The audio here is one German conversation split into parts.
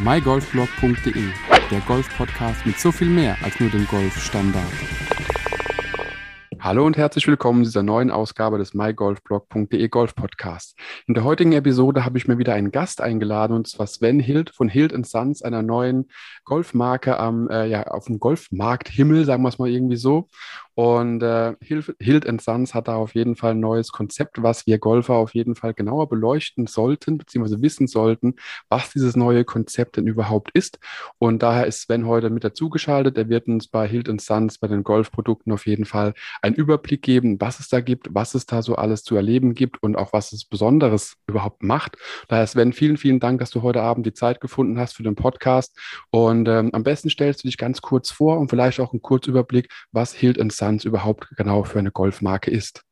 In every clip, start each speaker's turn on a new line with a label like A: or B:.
A: mygolfblog.de, der Golf-Podcast mit so viel mehr als nur dem Golfstandard. Hallo und herzlich willkommen zu dieser neuen Ausgabe des mygolfblog.de Golf Podcast. In der heutigen Episode habe ich mir wieder einen Gast eingeladen und zwar Sven Hild von Hild Sons, einer neuen Golfmarke am, äh, ja, auf dem Golfmarkt Himmel, sagen wir es mal irgendwie so. Und äh, Hild Sons hat da auf jeden Fall ein neues Konzept, was wir Golfer auf jeden Fall genauer beleuchten sollten, beziehungsweise wissen sollten, was dieses neue Konzept denn überhaupt ist. Und daher ist Sven heute mit dazugeschaltet. Er wird uns bei Hild Sons, bei den Golfprodukten auf jeden Fall einen Überblick geben, was es da gibt, was es da so alles zu erleben gibt und auch was es Besonderes überhaupt macht. Daher Sven, vielen, vielen Dank, dass du heute Abend die Zeit gefunden hast für den Podcast. Und ähm, am besten stellst du dich ganz kurz vor und vielleicht auch einen Kurzüberblick, was Hild Sons Distanz überhaupt genau für eine Golfmarke ist.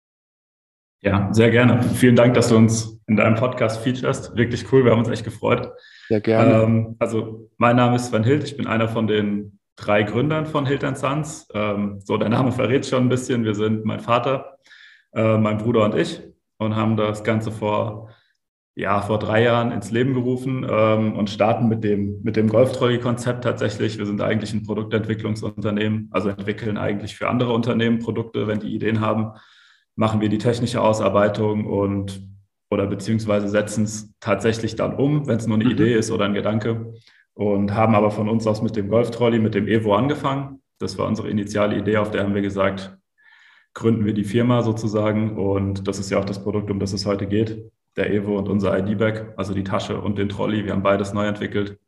B: Ja, sehr gerne. Vielen Dank, dass du uns in deinem Podcast featurest. Wirklich cool, wir haben uns echt gefreut.
A: Sehr gerne.
B: Ähm, also, mein Name ist Sven Hild, ich bin einer von den drei Gründern von Hild Sons. Ähm, so, der Name verrät schon ein bisschen. Wir sind mein Vater, äh, mein Bruder und ich und haben das Ganze vor ja, vor drei Jahren ins Leben gerufen ähm, und starten mit dem, mit dem Golftrolley-Konzept tatsächlich. Wir sind eigentlich ein Produktentwicklungsunternehmen, also entwickeln eigentlich für andere Unternehmen Produkte, wenn die Ideen haben, machen wir die technische Ausarbeitung und oder beziehungsweise setzen es tatsächlich dann um, wenn es nur eine mhm. Idee ist oder ein Gedanke. Und haben aber von uns aus mit dem Golftrolley, mit dem Evo angefangen. Das war unsere initiale Idee, auf der haben wir gesagt, gründen wir die Firma sozusagen. Und das ist ja auch das Produkt, um das es heute geht der Evo und unser ID-Bag, also die Tasche und den Trolley. Wir haben beides neu entwickelt.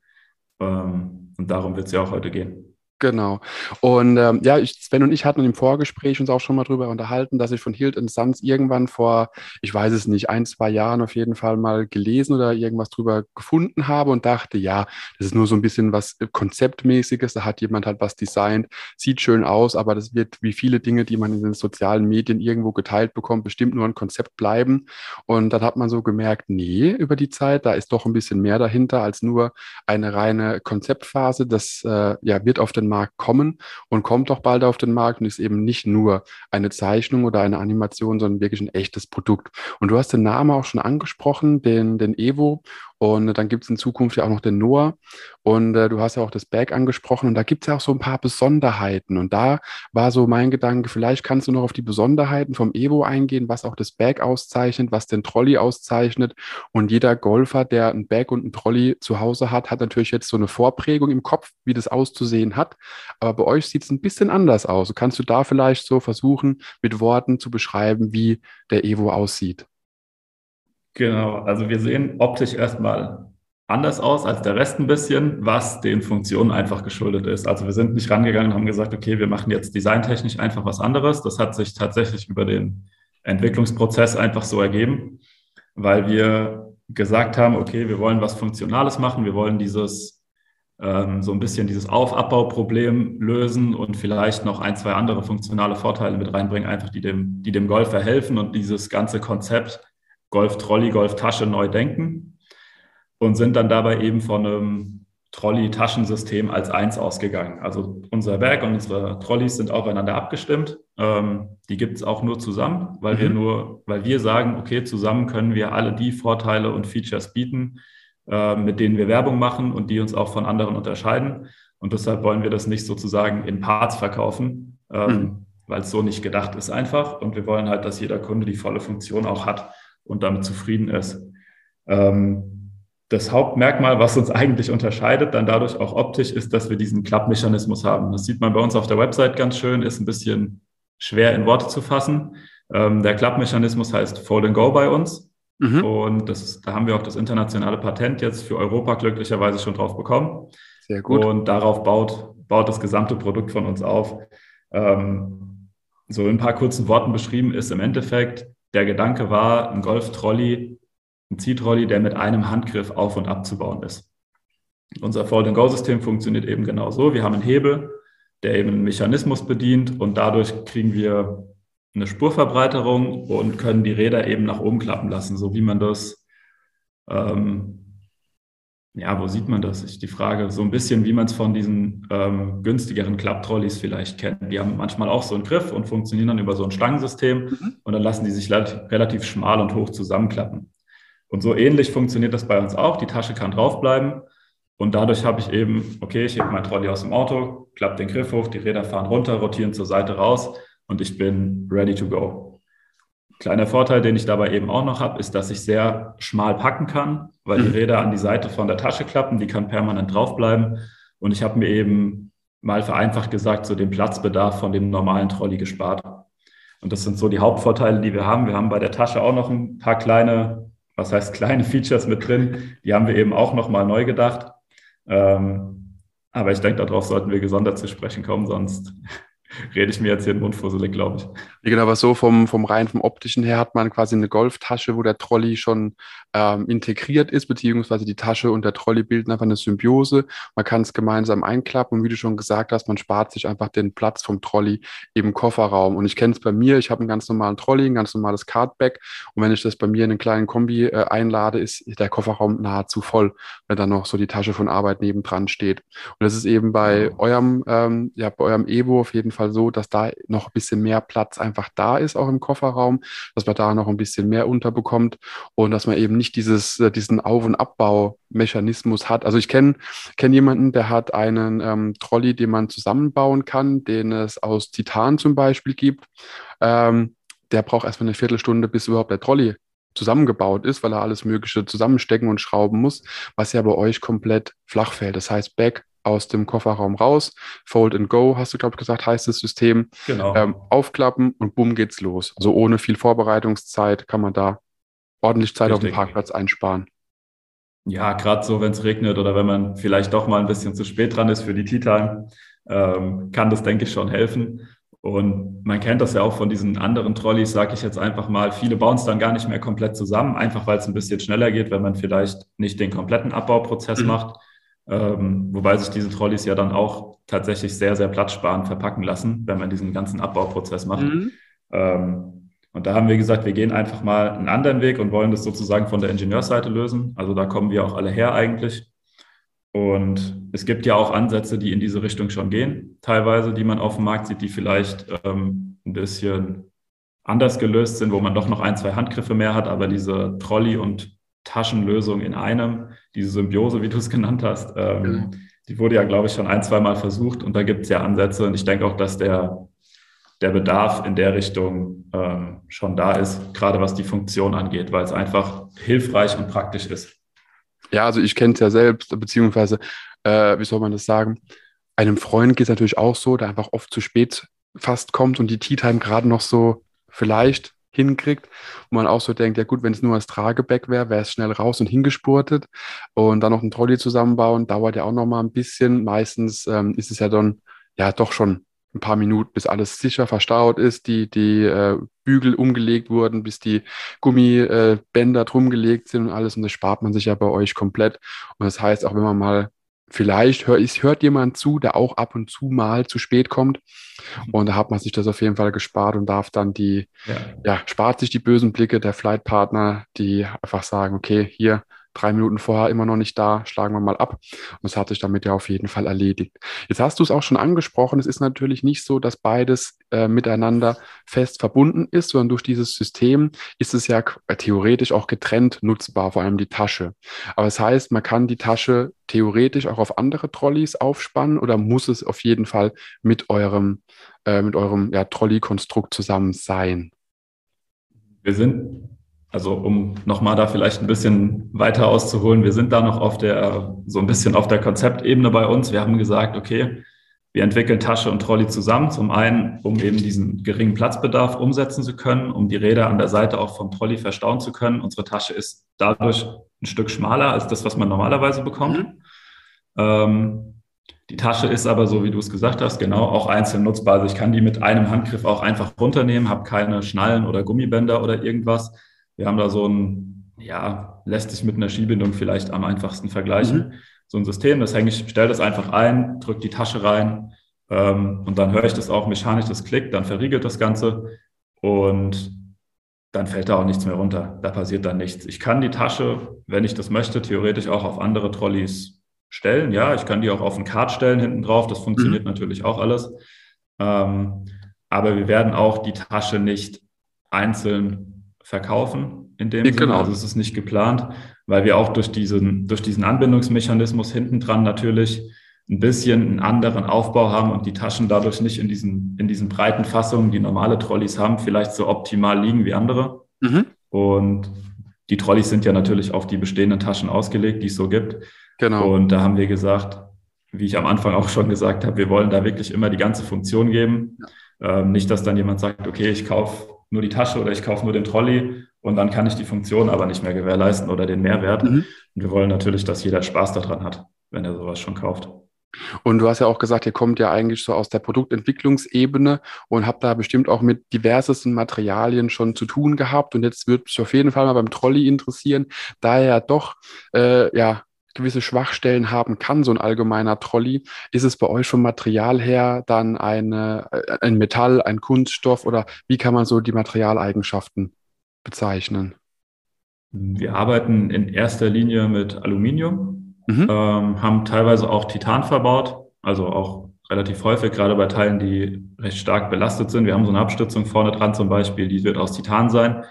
B: Ähm, und darum wird es ja auch heute gehen.
A: Genau. Und ähm, ja, ich, Sven und ich hatten im Vorgespräch uns auch schon mal drüber unterhalten, dass ich von Hild Sons irgendwann vor, ich weiß es nicht, ein, zwei Jahren auf jeden Fall mal gelesen oder irgendwas drüber gefunden habe und dachte, ja, das ist nur so ein bisschen was Konzeptmäßiges. Da hat jemand halt was designt, sieht schön aus, aber das wird wie viele Dinge, die man in den sozialen Medien irgendwo geteilt bekommt, bestimmt nur ein Konzept bleiben. Und dann hat man so gemerkt, nee, über die Zeit, da ist doch ein bisschen mehr dahinter als nur eine reine Konzeptphase. Das äh, ja, wird auf den Markt kommen und kommt auch bald auf den Markt und ist eben nicht nur eine Zeichnung oder eine Animation, sondern wirklich ein echtes Produkt. Und du hast den Namen auch schon angesprochen, den, den Evo. Und dann gibt es in Zukunft ja auch noch den Noah. Und äh, du hast ja auch das Bag angesprochen. Und da gibt es ja auch so ein paar Besonderheiten. Und da war so mein Gedanke, vielleicht kannst du noch auf die Besonderheiten vom Evo eingehen, was auch das Bag auszeichnet, was den Trolley auszeichnet. Und jeder Golfer, der ein Bag und ein Trolley zu Hause hat, hat natürlich jetzt so eine Vorprägung im Kopf, wie das auszusehen hat. Aber bei euch sieht es ein bisschen anders aus. Kannst du da vielleicht so versuchen, mit Worten zu beschreiben, wie der Evo aussieht?
B: Genau, also wir sehen optisch erstmal anders aus als der Rest ein bisschen, was den Funktionen einfach geschuldet ist. Also wir sind nicht rangegangen und haben gesagt, okay, wir machen jetzt designtechnisch einfach was anderes. Das hat sich tatsächlich über den Entwicklungsprozess einfach so ergeben, weil wir gesagt haben, okay, wir wollen was Funktionales machen, wir wollen dieses ähm, so ein bisschen dieses Auf-Abbau-Problem lösen und vielleicht noch ein, zwei andere funktionale Vorteile mit reinbringen, einfach die dem, die dem Golfer helfen und dieses ganze Konzept Golf-Trolley, Golf-Tasche neu denken und sind dann dabei eben von einem Trolley-Taschensystem als eins ausgegangen. Also unser Bag und unsere Trolleys sind aufeinander abgestimmt. Ähm, die gibt es auch nur zusammen, weil mhm. wir nur, weil wir sagen, okay, zusammen können wir alle die Vorteile und Features bieten, äh, mit denen wir Werbung machen und die uns auch von anderen unterscheiden. Und deshalb wollen wir das nicht sozusagen in Parts verkaufen, ähm, mhm. weil es so nicht gedacht ist einfach. Und wir wollen halt, dass jeder Kunde die volle Funktion auch hat und damit zufrieden ist. Ähm, das Hauptmerkmal, was uns eigentlich unterscheidet, dann dadurch auch optisch, ist, dass wir diesen Klappmechanismus haben. Das sieht man bei uns auf der Website ganz schön, ist ein bisschen schwer in Worte zu fassen. Ähm, der Klappmechanismus heißt Fold and Go bei uns. Mhm. Und das, da haben wir auch das internationale Patent jetzt für Europa glücklicherweise schon drauf bekommen. Sehr gut. Und darauf baut, baut das gesamte Produkt von uns auf. Ähm, so in ein paar kurzen Worten beschrieben ist im Endeffekt der Gedanke war, ein Golf-Trolley, ein Ziehtrolley, der mit einem Handgriff auf- und abzubauen ist. Unser Fold-and-Go-System funktioniert eben genau so. Wir haben einen Hebel, der eben einen Mechanismus bedient und dadurch kriegen wir eine Spurverbreiterung und können die Räder eben nach oben klappen lassen, so wie man das ähm, ja, wo sieht man das? Ist die Frage. So ein bisschen, wie man es von diesen ähm, günstigeren Klapptrolleys vielleicht kennt. Die haben manchmal auch so einen Griff und funktionieren dann über so ein Stangensystem mhm. und dann lassen die sich relativ schmal und hoch zusammenklappen. Und so ähnlich funktioniert das bei uns auch. Die Tasche kann draufbleiben Und dadurch habe ich eben, okay, ich hebe mein Trolley aus dem Auto, klappe den Griff hoch, die Räder fahren runter, rotieren zur Seite raus und ich bin ready to go. Kleiner Vorteil, den ich dabei eben auch noch habe, ist, dass ich sehr schmal packen kann, weil die mhm. Räder an die Seite von der Tasche klappen, die kann permanent draufbleiben. Und ich habe mir eben mal vereinfacht gesagt, so den Platzbedarf von dem normalen Trolley gespart. Und das sind so die Hauptvorteile, die wir haben. Wir haben bei der Tasche auch noch ein paar kleine, was heißt kleine Features mit drin. Die haben wir eben auch nochmal neu gedacht. Ähm, aber ich denke, darauf sollten wir gesondert zu sprechen kommen, sonst rede ich mir jetzt hier den Mund fusselig, glaube ich.
A: Ja, genau, aber so vom, vom rein vom optischen her hat man quasi eine Golftasche, wo der Trolley schon ähm, integriert ist, beziehungsweise die Tasche und der Trolley bilden einfach eine Symbiose. Man kann es gemeinsam einklappen und wie du schon gesagt hast, man spart sich einfach den Platz vom Trolley im Kofferraum. Und ich kenne es bei mir, ich habe einen ganz normalen Trolley, ein ganz normales Cardback und wenn ich das bei mir in einen kleinen Kombi äh, einlade, ist der Kofferraum nahezu voll, wenn dann noch so die Tasche von Arbeit nebendran steht. Und das ist eben bei eurem, ähm, ja, bei eurem Evo auf jeden Fall so, dass da noch ein bisschen mehr Platz einfach da ist, auch im Kofferraum, dass man da noch ein bisschen mehr unterbekommt und dass man eben nicht dieses, äh, diesen Auf- und Abbaumechanismus hat. Also ich kenne kenn jemanden, der hat einen ähm, Trolley, den man zusammenbauen kann, den es aus Titan zum Beispiel gibt. Ähm, der braucht erstmal eine Viertelstunde, bis überhaupt der Trolley zusammengebaut ist, weil er alles Mögliche zusammenstecken und schrauben muss, was ja bei euch komplett flach fällt. Das heißt, Back aus dem Kofferraum raus, Fold and Go, hast du, glaube ich, gesagt, heißt das System. Genau. Ähm, aufklappen und bumm geht's los. Also ohne viel Vorbereitungszeit kann man da ordentlich Zeit Richtig. auf dem Parkplatz einsparen.
B: Ja, gerade so, wenn es regnet oder wenn man vielleicht doch mal ein bisschen zu spät dran ist für die Tea Time, ähm, kann das, denke ich, schon helfen. Und man kennt das ja auch von diesen anderen Trolleys, sage ich jetzt einfach mal. Viele bauen es dann gar nicht mehr komplett zusammen, einfach weil es ein bisschen schneller geht, wenn man vielleicht nicht den kompletten Abbauprozess mhm. macht. Ähm, wobei sich diese Trolleys ja dann auch tatsächlich sehr, sehr platzsparend verpacken lassen, wenn man diesen ganzen Abbauprozess macht. Mhm. Ähm, und da haben wir gesagt, wir gehen einfach mal einen anderen Weg und wollen das sozusagen von der Ingenieursseite lösen. Also da kommen wir auch alle her eigentlich. Und es gibt ja auch Ansätze, die in diese Richtung schon gehen, teilweise, die man auf dem Markt sieht, die vielleicht ähm, ein bisschen anders gelöst sind, wo man doch noch ein, zwei Handgriffe mehr hat, aber diese Trolley- und Taschenlösung in einem, diese Symbiose, wie du es genannt hast, ähm, die wurde ja, glaube ich, schon ein, zwei Mal versucht und da gibt es ja Ansätze und ich denke auch, dass der der Bedarf in der Richtung ähm, schon da ist, gerade was die Funktion angeht, weil es einfach hilfreich und praktisch ist.
A: Ja, also ich kenne es ja selbst, beziehungsweise, äh, wie soll man das sagen? Einem Freund geht es natürlich auch so, der einfach oft zu spät fast kommt und die Tea Time gerade noch so vielleicht hinkriegt, wo man auch so denkt, ja gut, wenn es nur als Trageback wäre, wäre es schnell raus und hingespurtet und dann noch einen Trolley zusammenbauen, dauert ja auch noch mal ein bisschen. Meistens ähm, ist es ja dann ja doch schon ein paar Minuten, bis alles sicher verstaut ist, die, die äh, Bügel umgelegt wurden, bis die Gummibänder äh, drum gelegt sind und alles. Und das spart man sich ja bei euch komplett. Und das heißt, auch wenn man mal vielleicht hört, es hört jemand zu, der auch ab und zu mal zu spät kommt. Und da hat man sich das auf jeden Fall gespart und darf dann die, ja, ja spart sich die bösen Blicke der Flightpartner, die einfach sagen, okay, hier drei Minuten vorher immer noch nicht da, schlagen wir mal ab. Und es hat sich damit ja auf jeden Fall erledigt. Jetzt hast du es auch schon angesprochen, es ist natürlich nicht so, dass beides äh, miteinander fest verbunden ist, sondern durch dieses System ist es ja theoretisch auch getrennt nutzbar, vor allem die Tasche. Aber das heißt, man kann die Tasche theoretisch auch auf andere Trolleys aufspannen oder muss es auf jeden Fall mit eurem, äh, mit eurem ja, Trolley-Konstrukt zusammen sein?
B: Wir sind also um nochmal da vielleicht ein bisschen weiter auszuholen, wir sind da noch auf der, so ein bisschen auf der Konzeptebene bei uns. Wir haben gesagt, okay, wir entwickeln Tasche und Trolley zusammen. Zum einen, um eben diesen geringen Platzbedarf umsetzen zu können, um die Räder an der Seite auch vom Trolley verstauen zu können. Unsere Tasche ist dadurch ein Stück schmaler als das, was man normalerweise bekommt. Mhm. Ähm, die Tasche ist aber, so wie du es gesagt hast, genau auch einzeln nutzbar. Also ich kann die mit einem Handgriff auch einfach runternehmen, habe keine Schnallen oder Gummibänder oder irgendwas wir haben da so ein, ja, lässt sich mit einer Skibindung vielleicht am einfachsten vergleichen. Mhm. So ein System, das hänge ich, stelle das einfach ein, drücke die Tasche rein ähm, und dann höre ich das auch mechanisch, das klickt, dann verriegelt das Ganze und dann fällt da auch nichts mehr runter. Da passiert dann nichts. Ich kann die Tasche, wenn ich das möchte, theoretisch auch auf andere Trolleys stellen. Ja, ich kann die auch auf ein Kart stellen hinten drauf. Das funktioniert mhm. natürlich auch alles. Ähm, aber wir werden auch die Tasche nicht einzeln verkaufen in dem
A: Ja,
B: Sinne.
A: genau.
B: Also es ist nicht geplant, weil wir auch durch diesen, durch diesen Anbindungsmechanismus hinten dran natürlich ein bisschen einen anderen Aufbau haben und die Taschen dadurch nicht in diesen, in diesen breiten Fassungen, die normale Trolleys haben, vielleicht so optimal liegen wie andere.
A: Mhm.
B: Und die Trolleys sind ja natürlich auf die bestehenden Taschen ausgelegt, die es so gibt.
A: Genau.
B: Und da haben wir gesagt, wie ich am Anfang auch schon gesagt habe, wir wollen da wirklich immer die ganze Funktion geben. Ähm, nicht, dass dann jemand sagt, okay, ich kaufe nur die Tasche oder ich kaufe nur den Trolley und dann kann ich die Funktion aber nicht mehr gewährleisten oder den Mehrwert.
A: Mhm.
B: Und wir wollen natürlich, dass jeder Spaß daran hat, wenn er sowas schon kauft.
A: Und du hast ja auch gesagt, ihr kommt ja eigentlich so aus der Produktentwicklungsebene und habt da bestimmt auch mit diversesten Materialien schon zu tun gehabt. Und jetzt würde mich auf jeden Fall mal beim Trolley interessieren, da er ja doch äh, ja gewisse Schwachstellen haben kann, so ein allgemeiner Trolley. Ist es bei euch vom Material her dann eine, äh, ein Metall, ein Kunststoff oder wie kann man so die Materialeigenschaften bezeichnen?
B: Wir arbeiten in erster Linie mit Aluminium,
A: Mhm.
B: ähm, haben teilweise auch Titan verbaut, also auch relativ häufig, gerade bei Teilen, die recht stark belastet sind. Wir haben so eine Abstützung vorne dran zum Beispiel, die wird aus Titan sein,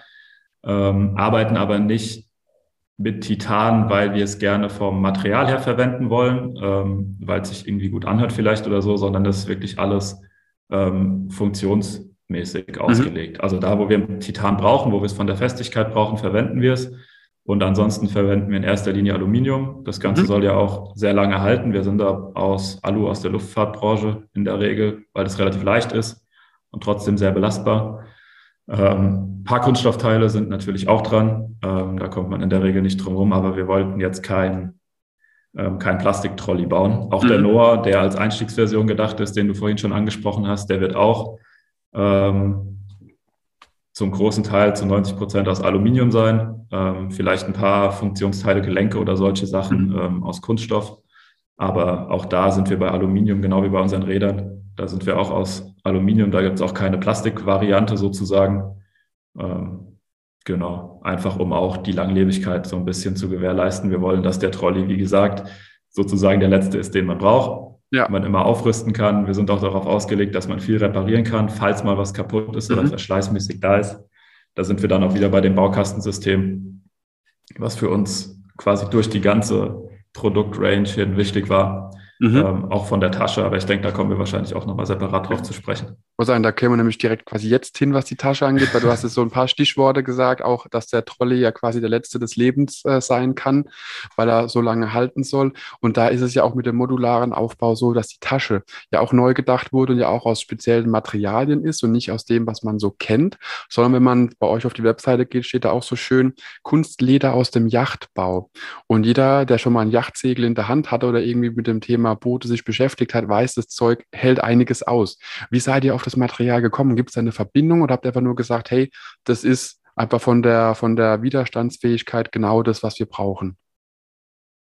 B: ähm, arbeiten aber nicht mit Titan, weil wir es gerne vom Material her verwenden wollen, ähm, weil es sich irgendwie gut anhört vielleicht oder so, sondern das ist wirklich alles ähm, funktionsmäßig ausgelegt. Also da, wo wir Titan brauchen, wo wir es von der Festigkeit brauchen, verwenden wir es. Und ansonsten verwenden wir in erster Linie Aluminium. Das Ganze
A: Mhm.
B: soll ja auch sehr lange halten. Wir sind da aus Alu aus der Luftfahrtbranche in der Regel, weil das relativ leicht ist und trotzdem sehr belastbar. Ähm, ein paar Kunststoffteile sind natürlich auch dran. Ähm, da kommt man in der Regel nicht drum rum, aber wir wollten jetzt kein, ähm, kein Plastiktrolley bauen. Auch der
A: Mhm.
B: Noah, der als Einstiegsversion gedacht ist, den du vorhin schon angesprochen hast, der wird auch ähm, zum großen Teil zu 90 Prozent aus Aluminium sein. Ähm, vielleicht ein paar Funktionsteile, Gelenke oder solche Sachen
A: Mhm.
B: ähm, aus Kunststoff. Aber auch da sind wir bei Aluminium, genau wie bei unseren Rädern. Da sind wir auch aus Aluminium. Da gibt es auch keine Plastikvariante sozusagen. Ähm, genau, einfach um auch die Langlebigkeit so ein bisschen zu gewährleisten. Wir wollen, dass der Trolley, wie gesagt, sozusagen der letzte ist, den man braucht.
A: Ja.
B: Man immer aufrüsten kann. Wir sind auch darauf ausgelegt, dass man viel reparieren kann, falls mal was kaputt ist oder
A: Mhm.
B: verschleißmäßig da ist. Da sind wir dann auch wieder bei dem Baukastensystem, was für uns quasi durch die ganze Produktrange hin wichtig war.
A: Mhm.
B: Ähm, auch von der Tasche, aber ich denke, da kommen wir wahrscheinlich auch nochmal separat drauf zu sprechen.
A: muss sagen, da kämen wir nämlich direkt quasi jetzt hin, was die Tasche angeht, weil du hast jetzt so ein paar Stichworte gesagt, auch, dass der Trolley ja quasi der letzte des Lebens äh, sein kann, weil er so lange halten soll. Und da ist es ja auch mit dem modularen Aufbau so, dass die Tasche ja auch neu gedacht wurde und ja auch aus speziellen Materialien ist und nicht aus dem, was man so kennt, sondern wenn man bei euch auf die Webseite geht, steht da auch so schön Kunstleder aus dem Yachtbau. Und jeder, der schon mal ein Yachtsegel in der Hand hatte oder irgendwie mit dem Thema Boote sich beschäftigt hat, weiß, das Zeug hält einiges aus. Wie seid ihr auf das Material gekommen? Gibt es eine Verbindung oder habt ihr einfach nur gesagt, hey, das ist einfach von der, von der Widerstandsfähigkeit genau das, was wir brauchen?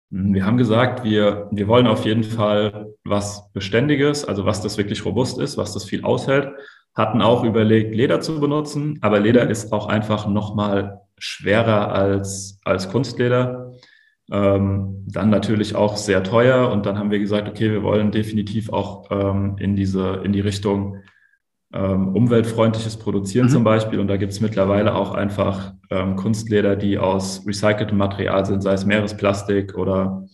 B: Wir haben gesagt, wir, wir wollen auf jeden Fall was Beständiges, also was das wirklich robust ist, was das viel aushält. Hatten auch überlegt, Leder zu benutzen, aber Leder ist auch einfach nochmal schwerer als, als Kunstleder. Ähm, dann natürlich auch sehr teuer. Und dann haben wir gesagt, okay, wir wollen definitiv auch ähm, in diese, in die Richtung ähm, umweltfreundliches Produzieren
A: Mhm.
B: zum Beispiel. Und da gibt es mittlerweile auch einfach ähm, Kunstleder, die aus recyceltem Material sind, sei es Meeresplastik oder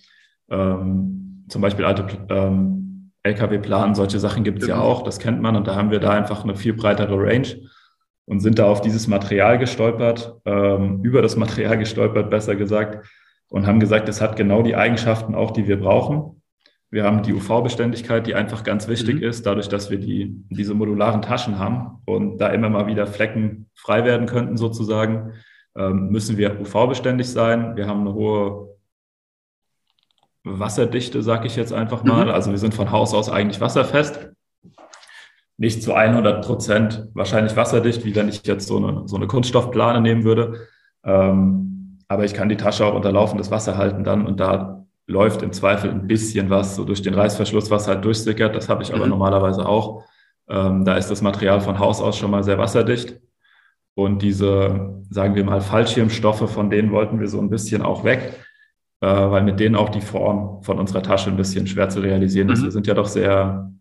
B: ähm, zum Beispiel alte ähm, LKW-Planen, solche Sachen gibt es ja
A: Genau.
B: auch, das kennt man. Und da haben wir da einfach eine viel breitere Range und sind da auf dieses Material gestolpert, ähm, über das Material gestolpert, besser gesagt, und haben gesagt, es hat genau die Eigenschaften auch, die wir brauchen. Wir haben die UV-Beständigkeit, die einfach ganz wichtig
A: Mhm.
B: ist, dadurch, dass wir die, diese modularen Taschen haben und da immer mal wieder Flecken frei werden könnten, sozusagen, ähm, müssen wir UV-beständig sein. Wir haben eine hohe Wasserdichte, sag ich jetzt einfach mal.
A: Mhm.
B: Also wir sind von Haus aus eigentlich wasserfest. Nicht zu 100 Prozent wahrscheinlich wasserdicht, wie wenn ich jetzt so eine, so eine Kunststoffplane nehmen würde. Ähm, aber ich kann die Tasche auch unter laufendes Wasser halten dann und da läuft im Zweifel ein bisschen was so durch den Reißverschluss, was halt durchsickert. Das habe ich aber
A: Mhm.
B: normalerweise auch. Ähm, da ist das Material von Haus aus schon mal sehr wasserdicht. Und diese, sagen wir mal, Fallschirmstoffe, von denen wollten wir so ein bisschen auch weg, äh, weil mit denen auch die Form von unserer Tasche ein bisschen schwer zu realisieren ist.
A: Mhm.
B: Wir sind ja doch sehr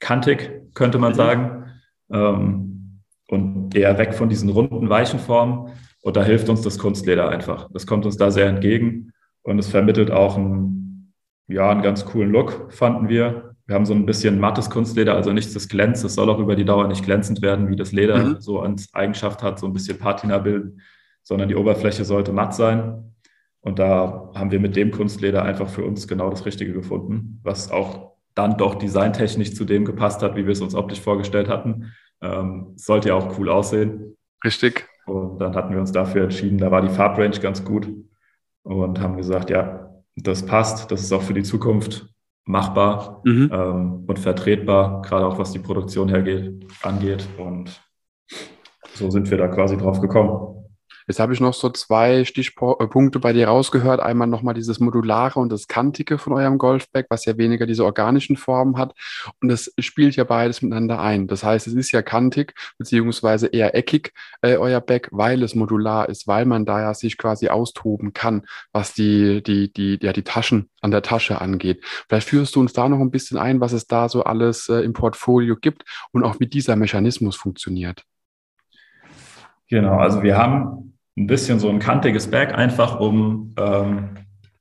B: kantig, könnte man
A: Mhm.
B: sagen. Ähm, und eher weg von diesen runden, weichen Formen. Und da hilft uns das Kunstleder einfach. Das kommt uns da sehr entgegen und es vermittelt auch einen, ja, einen ganz coolen Look, fanden wir. Wir haben so ein bisschen mattes Kunstleder, also nichts, das glänzt. Es soll auch über die Dauer nicht glänzend werden, wie das Leder mhm. so als Eigenschaft hat, so ein bisschen Patina bilden, sondern die Oberfläche sollte matt sein. Und da haben wir mit dem Kunstleder einfach für uns genau das Richtige gefunden, was auch dann doch designtechnisch zu dem gepasst hat, wie wir es uns optisch vorgestellt hatten. Ähm, sollte ja auch cool aussehen.
A: Richtig.
B: Und dann hatten wir uns dafür entschieden, da war die Farbrange ganz gut und haben gesagt, ja, das passt, das ist auch für die Zukunft machbar mhm. ähm, und vertretbar, gerade auch was die Produktion hergeht, angeht. Und so sind wir da quasi drauf gekommen.
A: Jetzt habe ich noch so zwei Stichpunkte bei dir rausgehört. Einmal nochmal dieses Modulare und das Kantige von eurem Golfbag, was ja weniger diese organischen Formen hat. Und das spielt ja beides miteinander ein. Das heißt, es ist ja kantig, beziehungsweise eher eckig, äh, euer Bag, weil es modular ist, weil man da ja sich quasi austoben kann, was die, die, die, ja, die Taschen an der Tasche angeht. Vielleicht führst du uns da noch ein bisschen ein, was es da so alles äh, im Portfolio gibt und auch wie dieser Mechanismus funktioniert.
B: Genau, also wir haben ein bisschen so ein kantiges Bag, einfach um ähm,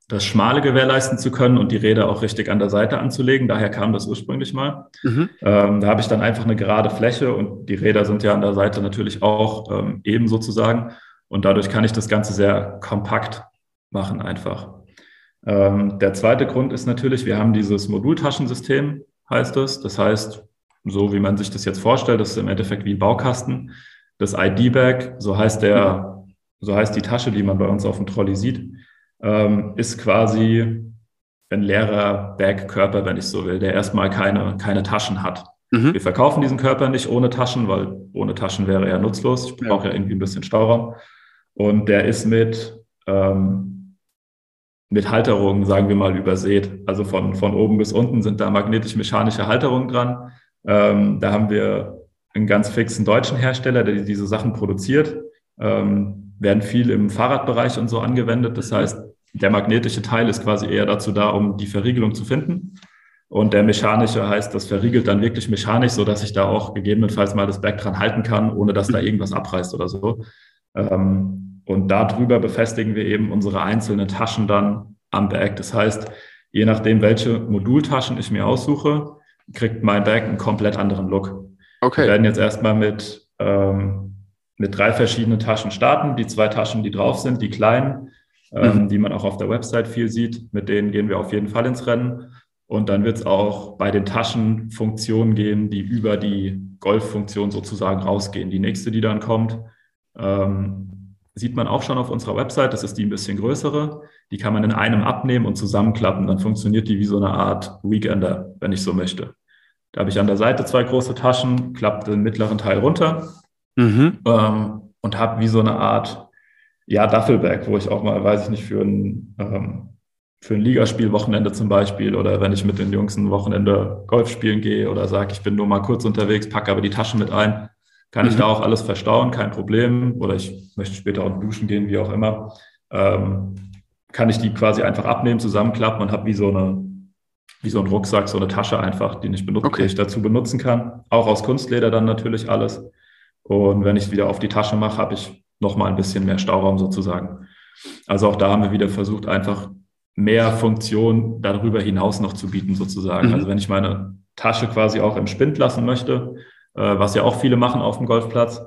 B: das Schmale gewährleisten zu können und die Räder auch richtig an der Seite anzulegen. Daher kam das ursprünglich mal. Mhm. Ähm, da habe ich dann einfach eine gerade Fläche und die Räder sind ja an der Seite natürlich auch ähm, eben sozusagen. Und dadurch kann ich das Ganze sehr kompakt machen einfach. Ähm, der zweite Grund ist natürlich, wir haben dieses Modultaschensystem, heißt es. Das heißt, so wie man sich das jetzt vorstellt, das ist im Endeffekt wie ein Baukasten. Das ID-Bag, so heißt der so heißt die Tasche, die man bei uns auf dem Trolley sieht, ähm, ist quasi ein leerer Bergkörper, wenn ich so will, der erstmal keine, keine Taschen hat. Mhm. Wir verkaufen diesen Körper nicht ohne Taschen, weil ohne Taschen wäre er nutzlos. Ich brauche ja. ja irgendwie ein bisschen Stauraum. Und der ist mit, ähm, mit Halterungen, sagen wir mal, übersät. Also von, von oben bis unten sind da magnetisch-mechanische Halterungen dran. Ähm, da haben wir einen ganz fixen deutschen Hersteller, der diese Sachen produziert. Ähm, werden viel im Fahrradbereich und so angewendet. Das heißt, der magnetische Teil ist quasi eher dazu da, um die Verriegelung zu finden. Und der mechanische heißt, das verriegelt dann wirklich mechanisch, so dass ich da auch gegebenenfalls mal das Berg dran halten kann, ohne dass da irgendwas abreißt oder so. Ähm, und darüber befestigen wir eben unsere einzelnen Taschen dann am Berg. Das heißt, je nachdem, welche Modultaschen ich mir aussuche, kriegt mein Berg einen komplett anderen Look. Okay. Wir werden jetzt erstmal mit ähm, mit drei verschiedenen Taschen starten. Die zwei Taschen, die drauf sind, die kleinen, ähm, mhm. die man auch auf der Website viel sieht, mit denen gehen wir auf jeden Fall ins Rennen. Und dann wird es auch bei den Taschen Funktionen gehen, die über die Golf-Funktion sozusagen rausgehen. Die nächste, die dann kommt, ähm, sieht man auch schon auf unserer Website. Das ist die ein bisschen größere. Die kann man in einem abnehmen und zusammenklappen. Dann funktioniert die wie so eine Art Weekender, wenn ich so möchte. Da habe ich an der Seite zwei große Taschen, klappt den mittleren Teil runter Mhm. Ähm, und habe wie so eine Art, ja, Duffelbag, wo ich auch mal, weiß ich nicht, für ein, ähm, für ein Ligaspielwochenende zum Beispiel oder wenn ich mit den Jungs ein Wochenende Golf spielen gehe oder sage, ich bin nur mal kurz unterwegs, packe aber die Taschen mit ein, kann mhm. ich da auch alles verstauen, kein Problem. Oder ich möchte später auch duschen gehen, wie auch immer. Ähm, kann ich die quasi einfach abnehmen, zusammenklappen und habe wie so eine wie so ein Rucksack, so eine Tasche einfach, die ich, benutze, okay. die ich dazu benutzen kann. Auch aus Kunstleder dann natürlich alles. Und wenn ich es wieder auf die Tasche mache, habe ich noch mal ein bisschen mehr Stauraum sozusagen. Also auch da haben wir wieder versucht, einfach mehr Funktion darüber hinaus noch zu bieten sozusagen. Mhm. Also wenn ich meine Tasche quasi auch im Spind lassen möchte, äh, was ja auch viele machen auf dem Golfplatz,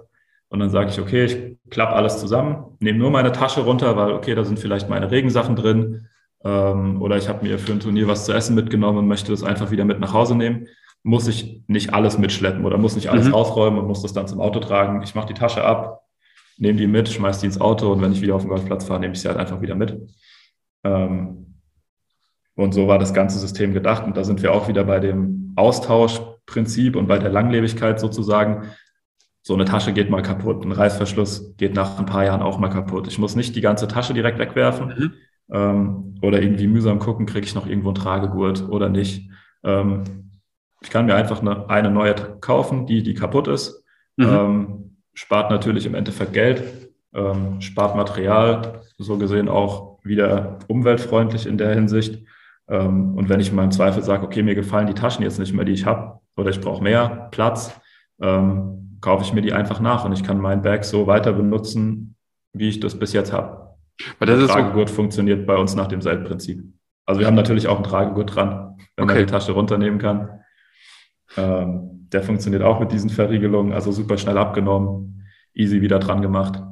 B: und dann sage ich, okay, ich klappe alles zusammen, nehme nur meine Tasche runter, weil okay, da sind vielleicht meine Regensachen drin. Ähm, oder ich habe mir für ein Turnier was zu essen mitgenommen und möchte das einfach wieder mit nach Hause nehmen muss ich nicht alles mitschleppen oder muss nicht alles mhm. ausräumen und muss das dann zum Auto tragen. Ich mache die Tasche ab, nehme die mit, schmeiße die ins Auto und wenn ich wieder auf den Golfplatz fahre, nehme ich sie halt einfach wieder mit. Ähm, und so war das ganze System gedacht. Und da sind wir auch wieder bei dem Austauschprinzip und bei der Langlebigkeit sozusagen. So eine Tasche geht mal kaputt, ein Reißverschluss geht nach ein paar Jahren auch mal kaputt. Ich muss nicht die ganze Tasche direkt wegwerfen mhm. ähm, oder irgendwie mühsam gucken, kriege ich noch irgendwo einen Tragegurt oder nicht. Ähm, ich kann mir einfach eine, eine neue kaufen, die, die kaputt ist. Mhm. Ähm, spart natürlich im Endeffekt Geld, ähm, spart Material, so gesehen auch wieder umweltfreundlich in der Hinsicht. Ähm, und wenn ich in meinem Zweifel sage, okay, mir gefallen die Taschen jetzt nicht mehr, die ich habe, oder ich brauche mehr Platz, ähm, kaufe ich mir die einfach nach und ich kann mein Bag so weiter benutzen, wie ich das bis jetzt habe. Weil das der Tragegurt so funktioniert bei uns nach demselben Prinzip. Also wir haben natürlich auch einen Tragegurt dran, wenn okay. man die Tasche runternehmen kann. Ähm, der funktioniert auch mit diesen Verriegelungen, also super schnell abgenommen, easy wieder dran gemacht.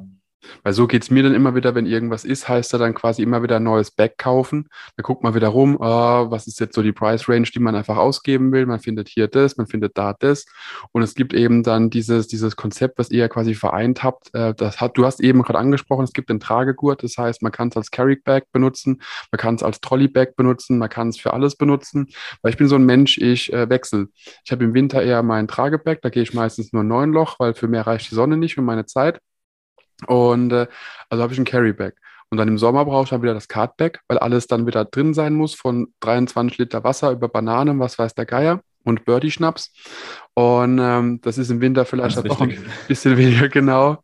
A: Weil so geht es mir dann immer wieder, wenn irgendwas ist, heißt er dann quasi immer wieder ein neues Bag kaufen. Da guckt man wieder rum, oh, was ist jetzt so die Price Range, die man einfach ausgeben will. Man findet hier das, man findet da das. Und es gibt eben dann dieses, dieses Konzept, was ihr ja quasi vereint habt. Äh, das hat, du hast eben gerade angesprochen, es gibt den Tragegurt. Das heißt, man kann es als Carry Bag benutzen, man kann es als Trolley Bag benutzen, man kann es für alles benutzen. Weil ich bin so ein Mensch, ich äh, wechsle. Ich habe im Winter eher mein Tragebag, da gehe ich meistens nur neun Loch, weil für mehr reicht die Sonne nicht und meine Zeit. Und äh, also habe ich ein Carryback. Und dann im Sommer brauche ich dann wieder das Cardback, weil alles dann wieder drin sein muss, von 23 Liter Wasser über Bananen, was weiß der Geier und Birdie-Schnaps. Und ähm, das ist im Winter vielleicht auch ein bisschen weniger genau.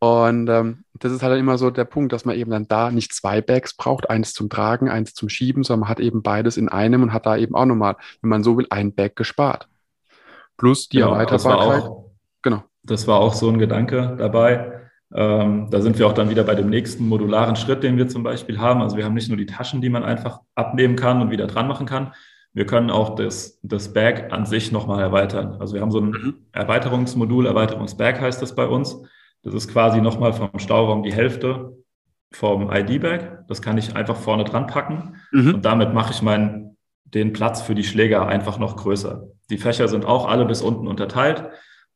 A: Und ähm, das ist halt immer so der Punkt, dass man eben dann da nicht zwei Bags braucht, eins zum Tragen, eins zum Schieben, sondern man hat eben beides in einem und hat da eben auch nochmal, wenn man so will, ein Bag gespart. Plus die genau, Erweiterbarkeit.
B: Das auch, genau. Das war auch so ein Gedanke dabei ähm, da sind wir auch dann wieder bei dem nächsten modularen Schritt, den wir zum Beispiel haben. Also wir haben nicht nur die Taschen, die man einfach abnehmen kann und wieder dran machen kann. Wir können auch das, das Bag an sich nochmal erweitern. Also wir haben so ein mhm. Erweiterungsmodul, Erweiterungsbag heißt das bei uns. Das ist quasi nochmal vom Stauraum die Hälfte vom ID-Bag. Das kann ich einfach vorne dran packen mhm. und damit mache ich meinen, den Platz für die Schläger einfach noch größer. Die Fächer sind auch alle bis unten unterteilt.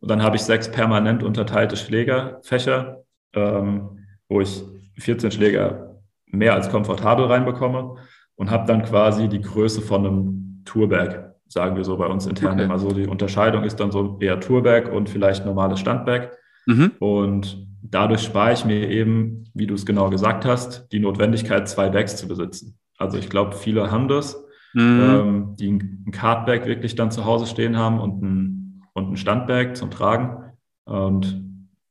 B: Und dann habe ich sechs permanent unterteilte Schlägerfächer, ähm, wo ich 14 Schläger mehr als komfortabel reinbekomme und habe dann quasi die Größe von einem Tourbag, sagen wir so bei uns intern okay. immer so. Die Unterscheidung ist dann so eher Tourbag und vielleicht normales Standbag. Mhm. Und dadurch spare ich mir eben, wie du es genau gesagt hast, die Notwendigkeit, zwei Bags zu besitzen. Also ich glaube, viele haben das, mhm. ähm, die ein Cardbag wirklich dann zu Hause stehen haben und ein und ein Standbag zum Tragen. Und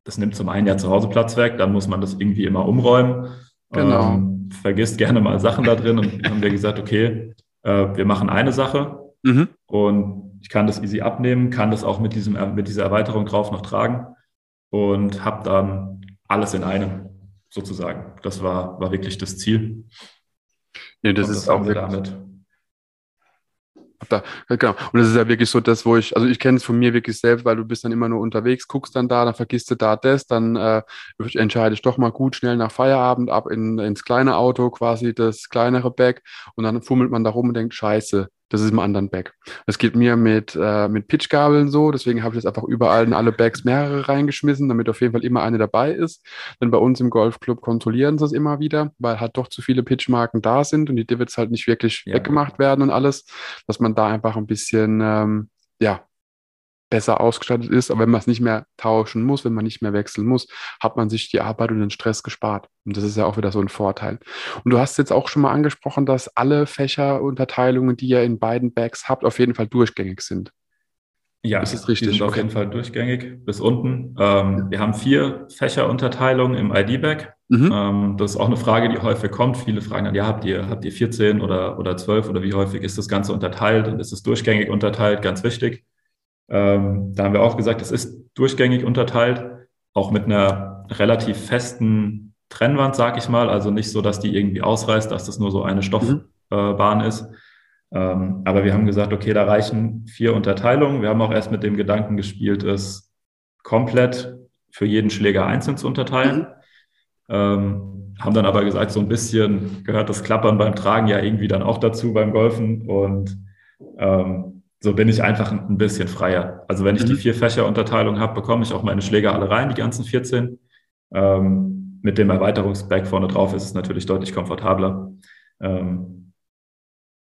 B: das nimmt zum einen ja zu Hause Platz weg, dann muss man das irgendwie immer umräumen. Genau. Ähm, vergisst gerne mal Sachen da drin und haben wir gesagt, okay, äh, wir machen eine Sache mhm. und ich kann das easy abnehmen, kann das auch mit, diesem, mit dieser Erweiterung drauf noch tragen und habe dann alles in einem sozusagen. Das war, war wirklich das Ziel.
A: Nee, das und ist das auch damit da, genau. Und das ist ja wirklich so das, wo ich, also ich kenne es von mir wirklich selbst, weil du bist dann immer nur unterwegs, guckst dann da, dann vergisst du da das, dann äh, entscheide ich doch mal gut schnell nach Feierabend ab in, ins kleine Auto, quasi das kleinere Bag und dann fummelt man da rum und denkt, scheiße, das ist im anderen Bag. Das geht mir mit, äh, mit Pitchgabeln so, deswegen habe ich jetzt einfach überall in alle Bags mehrere reingeschmissen, damit auf jeden Fall immer eine dabei ist. Denn bei uns im Golfclub kontrollieren sie es immer wieder, weil halt doch zu viele Pitchmarken da sind und die Divots halt nicht wirklich ja. weggemacht werden und alles, dass man da einfach ein bisschen, ähm, ja, besser ausgestattet ist. Aber wenn man es nicht mehr tauschen muss, wenn man nicht mehr wechseln muss, hat man sich die Arbeit und den Stress gespart. Und das ist ja auch wieder so ein Vorteil. Und du hast jetzt auch schon mal angesprochen, dass alle Fächerunterteilungen, die ihr in beiden Bags habt, auf jeden Fall durchgängig sind.
B: Ja, das ist richtig. Die sind okay. auf jeden Fall durchgängig bis unten. Ähm, wir haben vier Fächerunterteilungen im ID-Bag. Mhm. Ähm, das ist auch eine Frage, die häufig kommt. Viele fragen dann, ja, habt ihr, habt ihr 14 oder, oder 12 oder wie häufig ist das Ganze unterteilt und ist es durchgängig unterteilt? Ganz wichtig. Ähm, da haben wir auch gesagt, es ist durchgängig unterteilt, auch mit einer relativ festen Trennwand, sag ich mal. Also nicht so, dass die irgendwie ausreißt, dass das nur so eine Stoffbahn mhm. äh, ist. Ähm, aber wir haben gesagt, okay, da reichen vier Unterteilungen. Wir haben auch erst mit dem Gedanken gespielt, es komplett für jeden Schläger einzeln zu unterteilen. Mhm. Ähm, haben dann aber gesagt, so ein bisschen gehört das Klappern beim Tragen ja irgendwie dann auch dazu beim Golfen und ähm, so bin ich einfach ein bisschen freier. Also wenn ich mhm. die vier Fächer Unterteilung habe, bekomme ich auch meine Schläger alle rein, die ganzen 14. Ähm, mit dem Erweiterungsback vorne drauf ist es natürlich deutlich komfortabler. Ähm,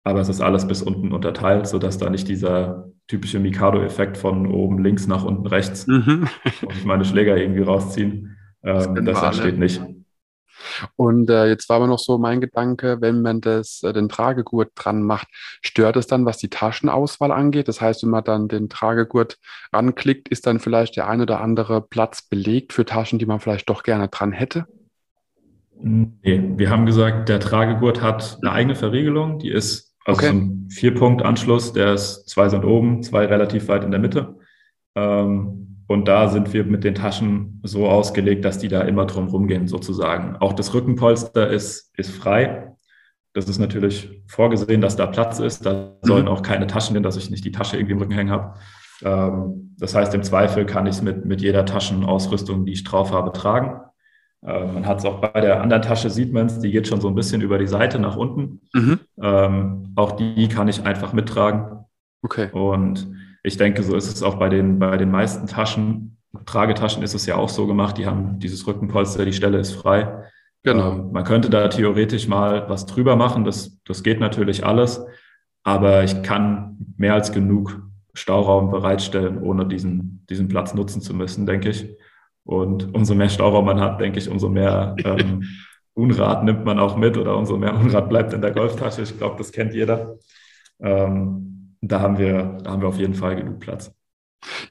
B: aber es ist alles bis unten unterteilt, sodass da nicht dieser typische Mikado-Effekt von oben links nach unten rechts, mhm. ich meine Schläger irgendwie rausziehen, ähm, das, das entsteht nicht.
A: Und äh, jetzt war aber noch so mein Gedanke, wenn man das, äh, den Tragegurt dran macht, stört es dann, was die Taschenauswahl angeht? Das heißt, wenn man dann den Tragegurt ranklickt, ist dann vielleicht der ein oder andere Platz belegt für Taschen, die man vielleicht doch gerne dran hätte?
B: Nee, wir haben gesagt, der Tragegurt hat eine eigene Verriegelung, die ist also okay. so ein Vierpunkt-Anschluss, der ist, zwei sind oben, zwei relativ weit in der Mitte. Ähm, Und da sind wir mit den Taschen so ausgelegt, dass die da immer drum rumgehen, sozusagen. Auch das Rückenpolster ist, ist frei. Das ist natürlich vorgesehen, dass da Platz ist. Da sollen mhm. auch keine Taschen hin, dass ich nicht die Tasche irgendwie im Rücken hängen habe. Ähm, das heißt, im Zweifel kann ich es mit, mit jeder Taschenausrüstung, die ich drauf habe, tragen. Ähm, man hat es auch bei der anderen Tasche, sieht man es, die geht schon so ein bisschen über die Seite nach unten. Mhm. Ähm, auch die kann ich einfach mittragen. Okay. Und ich denke, so ist es auch bei den, bei den meisten Taschen. Tragetaschen ist es ja auch so gemacht, die haben dieses Rückenpolster, die Stelle ist frei. Genau. Ähm, man könnte da theoretisch mal was drüber machen, das, das geht natürlich alles, aber ich kann mehr als genug Stauraum bereitstellen, ohne diesen, diesen Platz nutzen zu müssen, denke ich. Und umso mehr Stauraum man hat, denke ich, umso mehr ähm, Unrat nimmt man auch mit oder umso mehr Unrat bleibt in der Golftasche. Ich glaube, das kennt jeder. Ähm, da, haben wir, da haben wir auf jeden Fall genug Platz.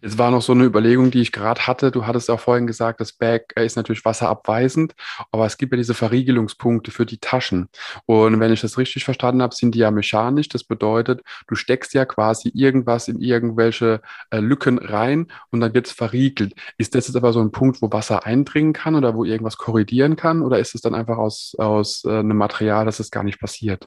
A: Jetzt war noch so eine Überlegung, die ich gerade hatte. Du hattest auch vorhin gesagt, das Bag ist natürlich wasserabweisend, aber es gibt ja diese Verriegelungspunkte für die Taschen. Und wenn ich das richtig verstanden habe, sind die ja mechanisch. Das bedeutet, du steckst ja quasi irgendwas in irgendwelche äh, Lücken rein und dann wird es verriegelt. Ist das jetzt aber so ein Punkt, wo Wasser eindringen kann oder wo irgendwas korrigieren kann? Oder ist es dann einfach aus, aus äh, einem Material, dass es gar nicht passiert?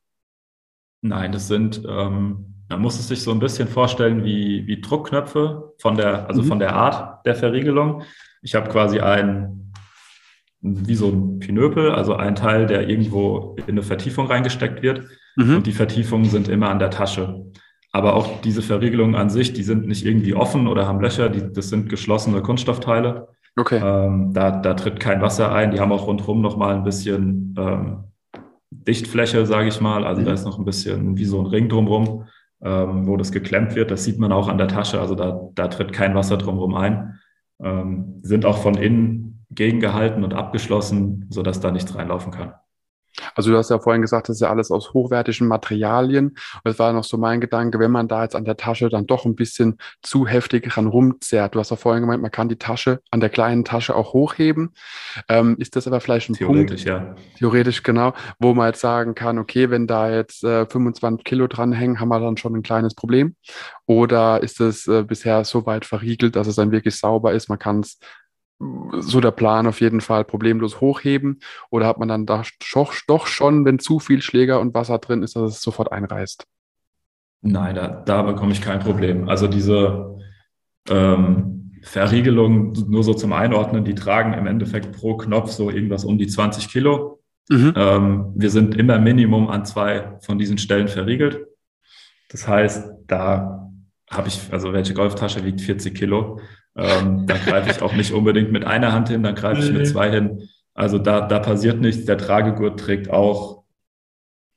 B: Nein, das sind ähm man muss es sich so ein bisschen vorstellen wie, wie Druckknöpfe von der, also mhm. von der Art der Verriegelung. Ich habe quasi ein, wie so ein Pinöpel, also ein Teil, der irgendwo in eine Vertiefung reingesteckt wird. Mhm. Und die Vertiefungen sind immer an der Tasche. Aber auch diese Verriegelungen an sich, die sind nicht irgendwie offen oder haben Löcher, die, das sind geschlossene Kunststoffteile. Okay. Ähm, da, da tritt kein Wasser ein. Die haben auch rundherum nochmal ein bisschen ähm, Dichtfläche, sage ich mal. Also mhm. da ist noch ein bisschen wie so ein Ring drumherum ähm, wo das geklemmt wird. Das sieht man auch an der Tasche, also da, da tritt kein Wasser drumherum ein. Ähm, sind auch von innen gegengehalten und abgeschlossen, sodass da nichts reinlaufen kann.
A: Also du hast ja vorhin gesagt, das ist ja alles aus hochwertigen Materialien. Und das war noch so mein Gedanke, wenn man da jetzt an der Tasche dann doch ein bisschen zu heftig dran rumzerrt. Du hast ja vorhin gemeint, man kann die Tasche an der kleinen Tasche auch hochheben. Ähm, ist das aber vielleicht ein theoretisch, Punkt? Theoretisch, ja. Theoretisch, genau, wo man jetzt sagen kann, okay, wenn da jetzt äh, 25 Kilo dranhängen, haben wir dann schon ein kleines Problem. Oder ist es äh, bisher so weit verriegelt, dass es dann wirklich sauber ist? Man kann es so der Plan auf jeden Fall problemlos hochheben? Oder hat man dann da doch schon, wenn zu viel Schläger und Wasser drin ist, dass es sofort einreißt?
B: Nein, da, da bekomme ich kein Problem. Also diese ähm, Verriegelung, nur so zum Einordnen, die tragen im Endeffekt pro Knopf so irgendwas um die 20 Kilo. Mhm. Ähm, wir sind immer Minimum an zwei von diesen Stellen verriegelt. Das heißt, da habe ich, also welche Golftasche wiegt 40 Kilo? Ähm, da greife ich auch nicht unbedingt mit einer Hand hin, dann greife ich mit zwei hin. Also da, da passiert nichts. Der Tragegurt trägt auch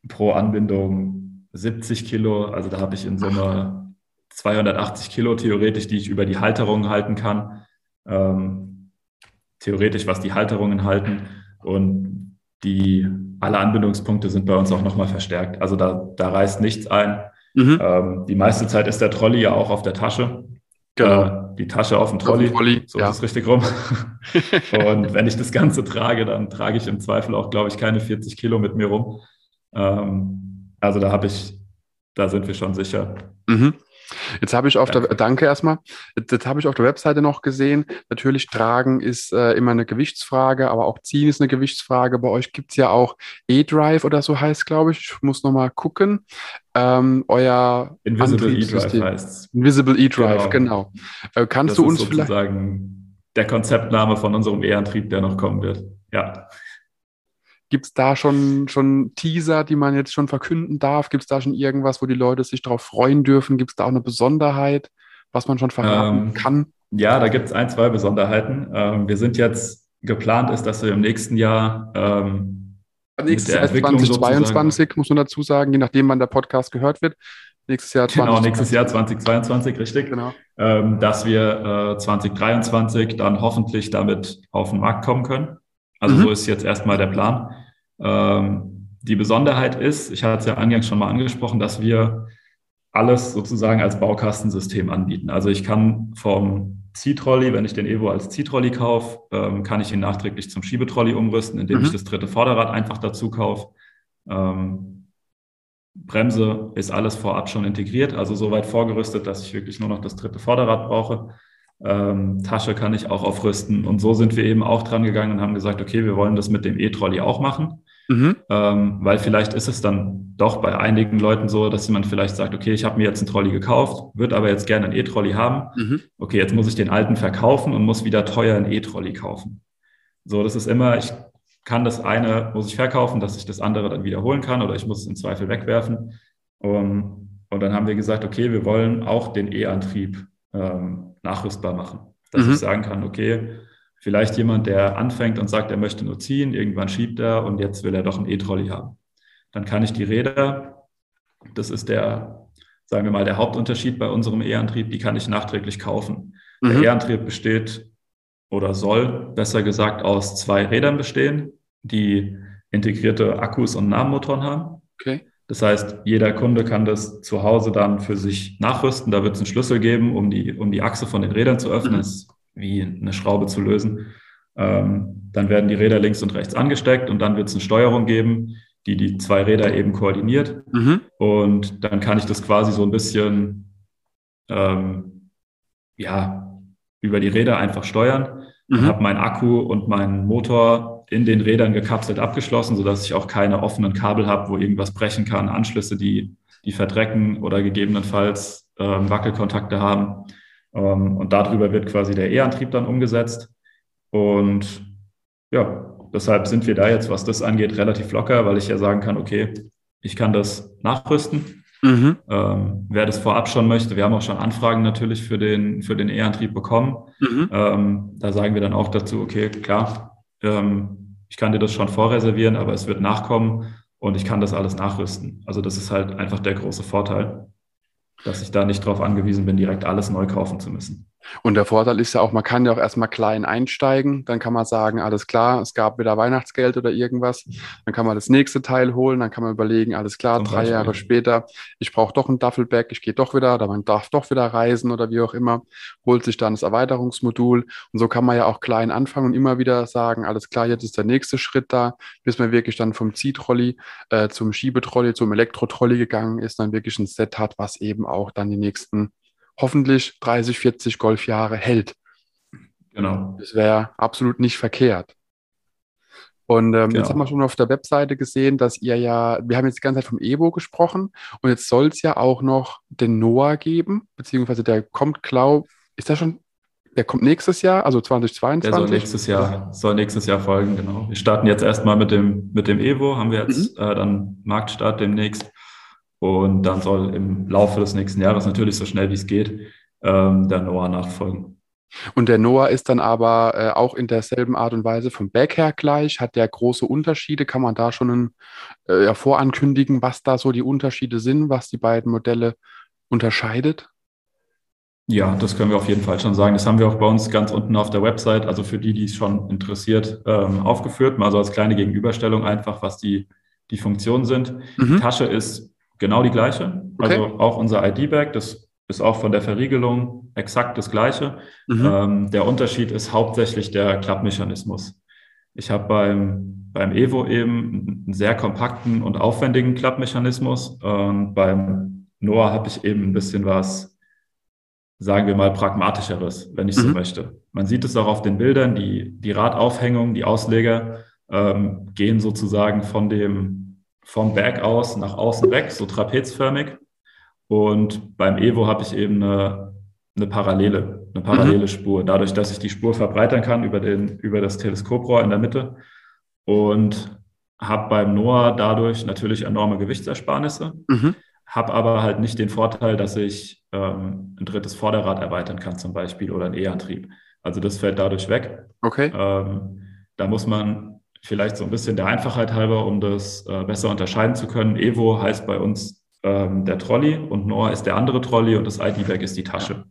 B: pro Anbindung 70 Kilo. Also da habe ich in Summe 280 Kilo theoretisch, die ich über die Halterungen halten kann. Ähm, theoretisch, was die Halterungen halten. Und die, alle Anbindungspunkte sind bei uns auch nochmal verstärkt. Also da, da reißt nichts ein. Mhm. Ähm, die meiste Zeit ist der Trolley ja auch auf der Tasche. Genau. Äh, die Tasche auf dem Trolley. Auf dem Trolley so ja. ist es richtig rum. und wenn ich das Ganze trage, dann trage ich im Zweifel auch, glaube ich, keine 40 Kilo mit mir rum. Ähm, also da habe ich, da sind wir schon sicher.
A: Mhm. Jetzt habe ich auf danke. der, danke erstmal, jetzt, jetzt habe ich auf der Webseite noch gesehen, natürlich tragen ist äh, immer eine Gewichtsfrage, aber auch ziehen ist eine Gewichtsfrage. Bei euch gibt es ja auch E-Drive oder so heißt, glaube ich. Ich muss nochmal gucken. Ähm, euer
B: Invisible E-Drive heißt
A: Invisible E-Drive, genau. genau. Äh, kannst das du uns
B: ist sozusagen der Konzeptname von unserem E-Antrieb, der noch kommen wird. Ja.
A: Gibt es da schon, schon Teaser, die man jetzt schon verkünden darf? Gibt es da schon irgendwas, wo die Leute sich darauf freuen dürfen? Gibt es da auch eine Besonderheit, was man schon verraten ähm, kann?
B: Ja, da gibt es ein, zwei Besonderheiten. Ähm, wir sind jetzt geplant ist, dass wir im nächsten Jahr ähm,
A: nächstes Jahr 2022 muss man dazu sagen, je nachdem, wann der Podcast gehört wird.
B: Nächstes Jahr 2022. Genau, nächstes Jahr 2022, richtig. Genau. Ähm, dass wir äh, 2023 dann hoffentlich damit auf den Markt kommen können. Also mhm. so ist jetzt erstmal der Plan. Ähm, die Besonderheit ist, ich hatte es ja eingangs schon mal angesprochen, dass wir alles sozusagen als Baukastensystem anbieten. Also ich kann vom Ziehtrolley, wenn ich den Evo als Ziehtrolley kaufe, ähm, kann ich ihn nachträglich zum Schiebetrolley umrüsten, indem mhm. ich das dritte Vorderrad einfach dazu kaufe. Ähm, Bremse ist alles vorab schon integriert, also soweit vorgerüstet, dass ich wirklich nur noch das dritte Vorderrad brauche. Ähm, Tasche kann ich auch aufrüsten. Und so sind wir eben auch dran gegangen und haben gesagt, okay, wir wollen das mit dem E-Trolley auch machen. Mhm. Ähm, weil vielleicht ist es dann doch bei einigen Leuten so, dass man vielleicht sagt, okay, ich habe mir jetzt einen Trolley gekauft, würde aber jetzt gerne einen E-Trolley haben. Mhm. Okay, jetzt muss ich den alten verkaufen und muss wieder teuer einen E-Trolley kaufen. So, das ist immer, ich kann das eine, muss ich verkaufen, dass ich das andere dann wiederholen kann oder ich muss es im Zweifel wegwerfen. Um, und dann haben wir gesagt, okay, wir wollen auch den E-Antrieb ähm, nachrüstbar machen. Dass mhm. ich sagen kann, okay, vielleicht jemand, der anfängt und sagt, er möchte nur ziehen, irgendwann schiebt er und jetzt will er doch einen E-Trolley haben. Dann kann ich die Räder, das ist der, sagen wir mal, der Hauptunterschied bei unserem E-Antrieb, die kann ich nachträglich kaufen. Mhm. Der E-Antrieb besteht oder soll besser gesagt aus zwei Rädern bestehen, die integrierte Akkus und Nahmotoren haben. Okay. Das heißt, jeder Kunde kann das zu Hause dann für sich nachrüsten. Da wird es einen Schlüssel geben, um die, um die Achse von den Rädern zu öffnen. Das ist wie eine Schraube zu lösen. Ähm, dann werden die Räder links und rechts angesteckt und dann wird es eine Steuerung geben, die die zwei Räder eben koordiniert. Mhm. Und dann kann ich das quasi so ein bisschen, ähm, ja, über die Räder einfach steuern. Mhm. Habe meinen Akku und meinen Motor in den Rädern gekapselt abgeschlossen, sodass ich auch keine offenen Kabel habe, wo irgendwas brechen kann, Anschlüsse, die, die verdrecken oder gegebenenfalls ähm, Wackelkontakte haben. Ähm, und darüber wird quasi der E-Antrieb dann umgesetzt. Und ja, deshalb sind wir da jetzt, was das angeht, relativ locker, weil ich ja sagen kann, okay, ich kann das nachrüsten. Mhm. Ähm, wer das vorab schon möchte, wir haben auch schon Anfragen natürlich für den, für den E-Antrieb bekommen. Mhm. Ähm, da sagen wir dann auch dazu, okay, klar, ähm, ich kann dir das schon vorreservieren, aber es wird nachkommen und ich kann das alles nachrüsten. Also das ist halt einfach der große Vorteil, dass ich da nicht darauf angewiesen bin, direkt alles neu kaufen zu müssen.
A: Und der Vorteil ist ja auch, man kann ja auch erstmal klein einsteigen. Dann kann man sagen, alles klar, es gab wieder Weihnachtsgeld oder irgendwas. Dann kann man das nächste Teil holen. Dann kann man überlegen, alles klar, Zum drei Beispiel. Jahre später, ich brauche doch ein Duffelbag, ich gehe doch wieder, oder man darf doch wieder reisen oder wie auch immer. Holt sich dann das Erweiterungsmodul. Und so kann man ja auch klein anfangen und immer wieder sagen, alles klar, jetzt ist der nächste Schritt da, bis man wirklich dann vom Ziehtrolley äh, zum Schiebetrolley, zum Elektrotrolley gegangen ist, dann wirklich ein Set hat, was eben auch dann die nächsten hoffentlich 30, 40 Golfjahre hält. Genau. Das wäre absolut nicht verkehrt. Und ähm, genau. jetzt haben wir schon auf der Webseite gesehen, dass ihr ja, wir haben jetzt die ganze Zeit vom Evo gesprochen und jetzt soll es ja auch noch den Noah geben, beziehungsweise der kommt, glaub, ist der schon, der kommt nächstes Jahr, also 2022? Der
B: soll nächstes Jahr, soll nächstes Jahr folgen, genau. Wir starten jetzt erstmal mit dem, mit dem Evo, haben wir jetzt mhm. äh, dann Marktstart demnächst. Und dann soll im Laufe des nächsten Jahres natürlich so schnell wie es geht ähm, der Noah nachfolgen.
A: Und der Noah ist dann aber äh, auch in derselben Art und Weise vom Back her gleich. Hat der große Unterschiede? Kann man da schon äh, vorankündigen, was da so die Unterschiede sind, was die beiden Modelle unterscheidet?
B: Ja, das können wir auf jeden Fall schon sagen. Das haben wir auch bei uns ganz unten auf der Website, also für die, die es schon interessiert, ähm, aufgeführt. Mal so als kleine Gegenüberstellung einfach, was die, die Funktionen sind. Mhm. Die Tasche ist genau die gleiche. Okay. Also auch unser ID-Bag, das ist auch von der Verriegelung exakt das gleiche. Mhm. Ähm, der Unterschied ist hauptsächlich der Klappmechanismus. Ich habe beim, beim Evo eben einen sehr kompakten und aufwendigen Klappmechanismus. Und beim Noah habe ich eben ein bisschen was, sagen wir mal, pragmatischeres, wenn ich mhm. so möchte. Man sieht es auch auf den Bildern, die, die Radaufhängung, die Ausleger ähm, gehen sozusagen von dem vom Berg aus nach außen weg, so trapezförmig. Und beim Evo habe ich eben eine, eine parallele, eine parallele mhm. Spur, dadurch, dass ich die Spur verbreitern kann über, den, über das Teleskoprohr in der Mitte. Und habe beim Noah dadurch natürlich enorme Gewichtsersparnisse, mhm. habe aber halt nicht den Vorteil, dass ich ähm, ein drittes Vorderrad erweitern kann zum Beispiel oder einen E-Antrieb. Also das fällt dadurch weg. Okay. Ähm, da muss man vielleicht so ein bisschen der Einfachheit halber, um das äh, besser unterscheiden zu können. Evo heißt bei uns ähm, der Trolley und Noah ist der andere Trolley und das ID-Bag ist die Tasche.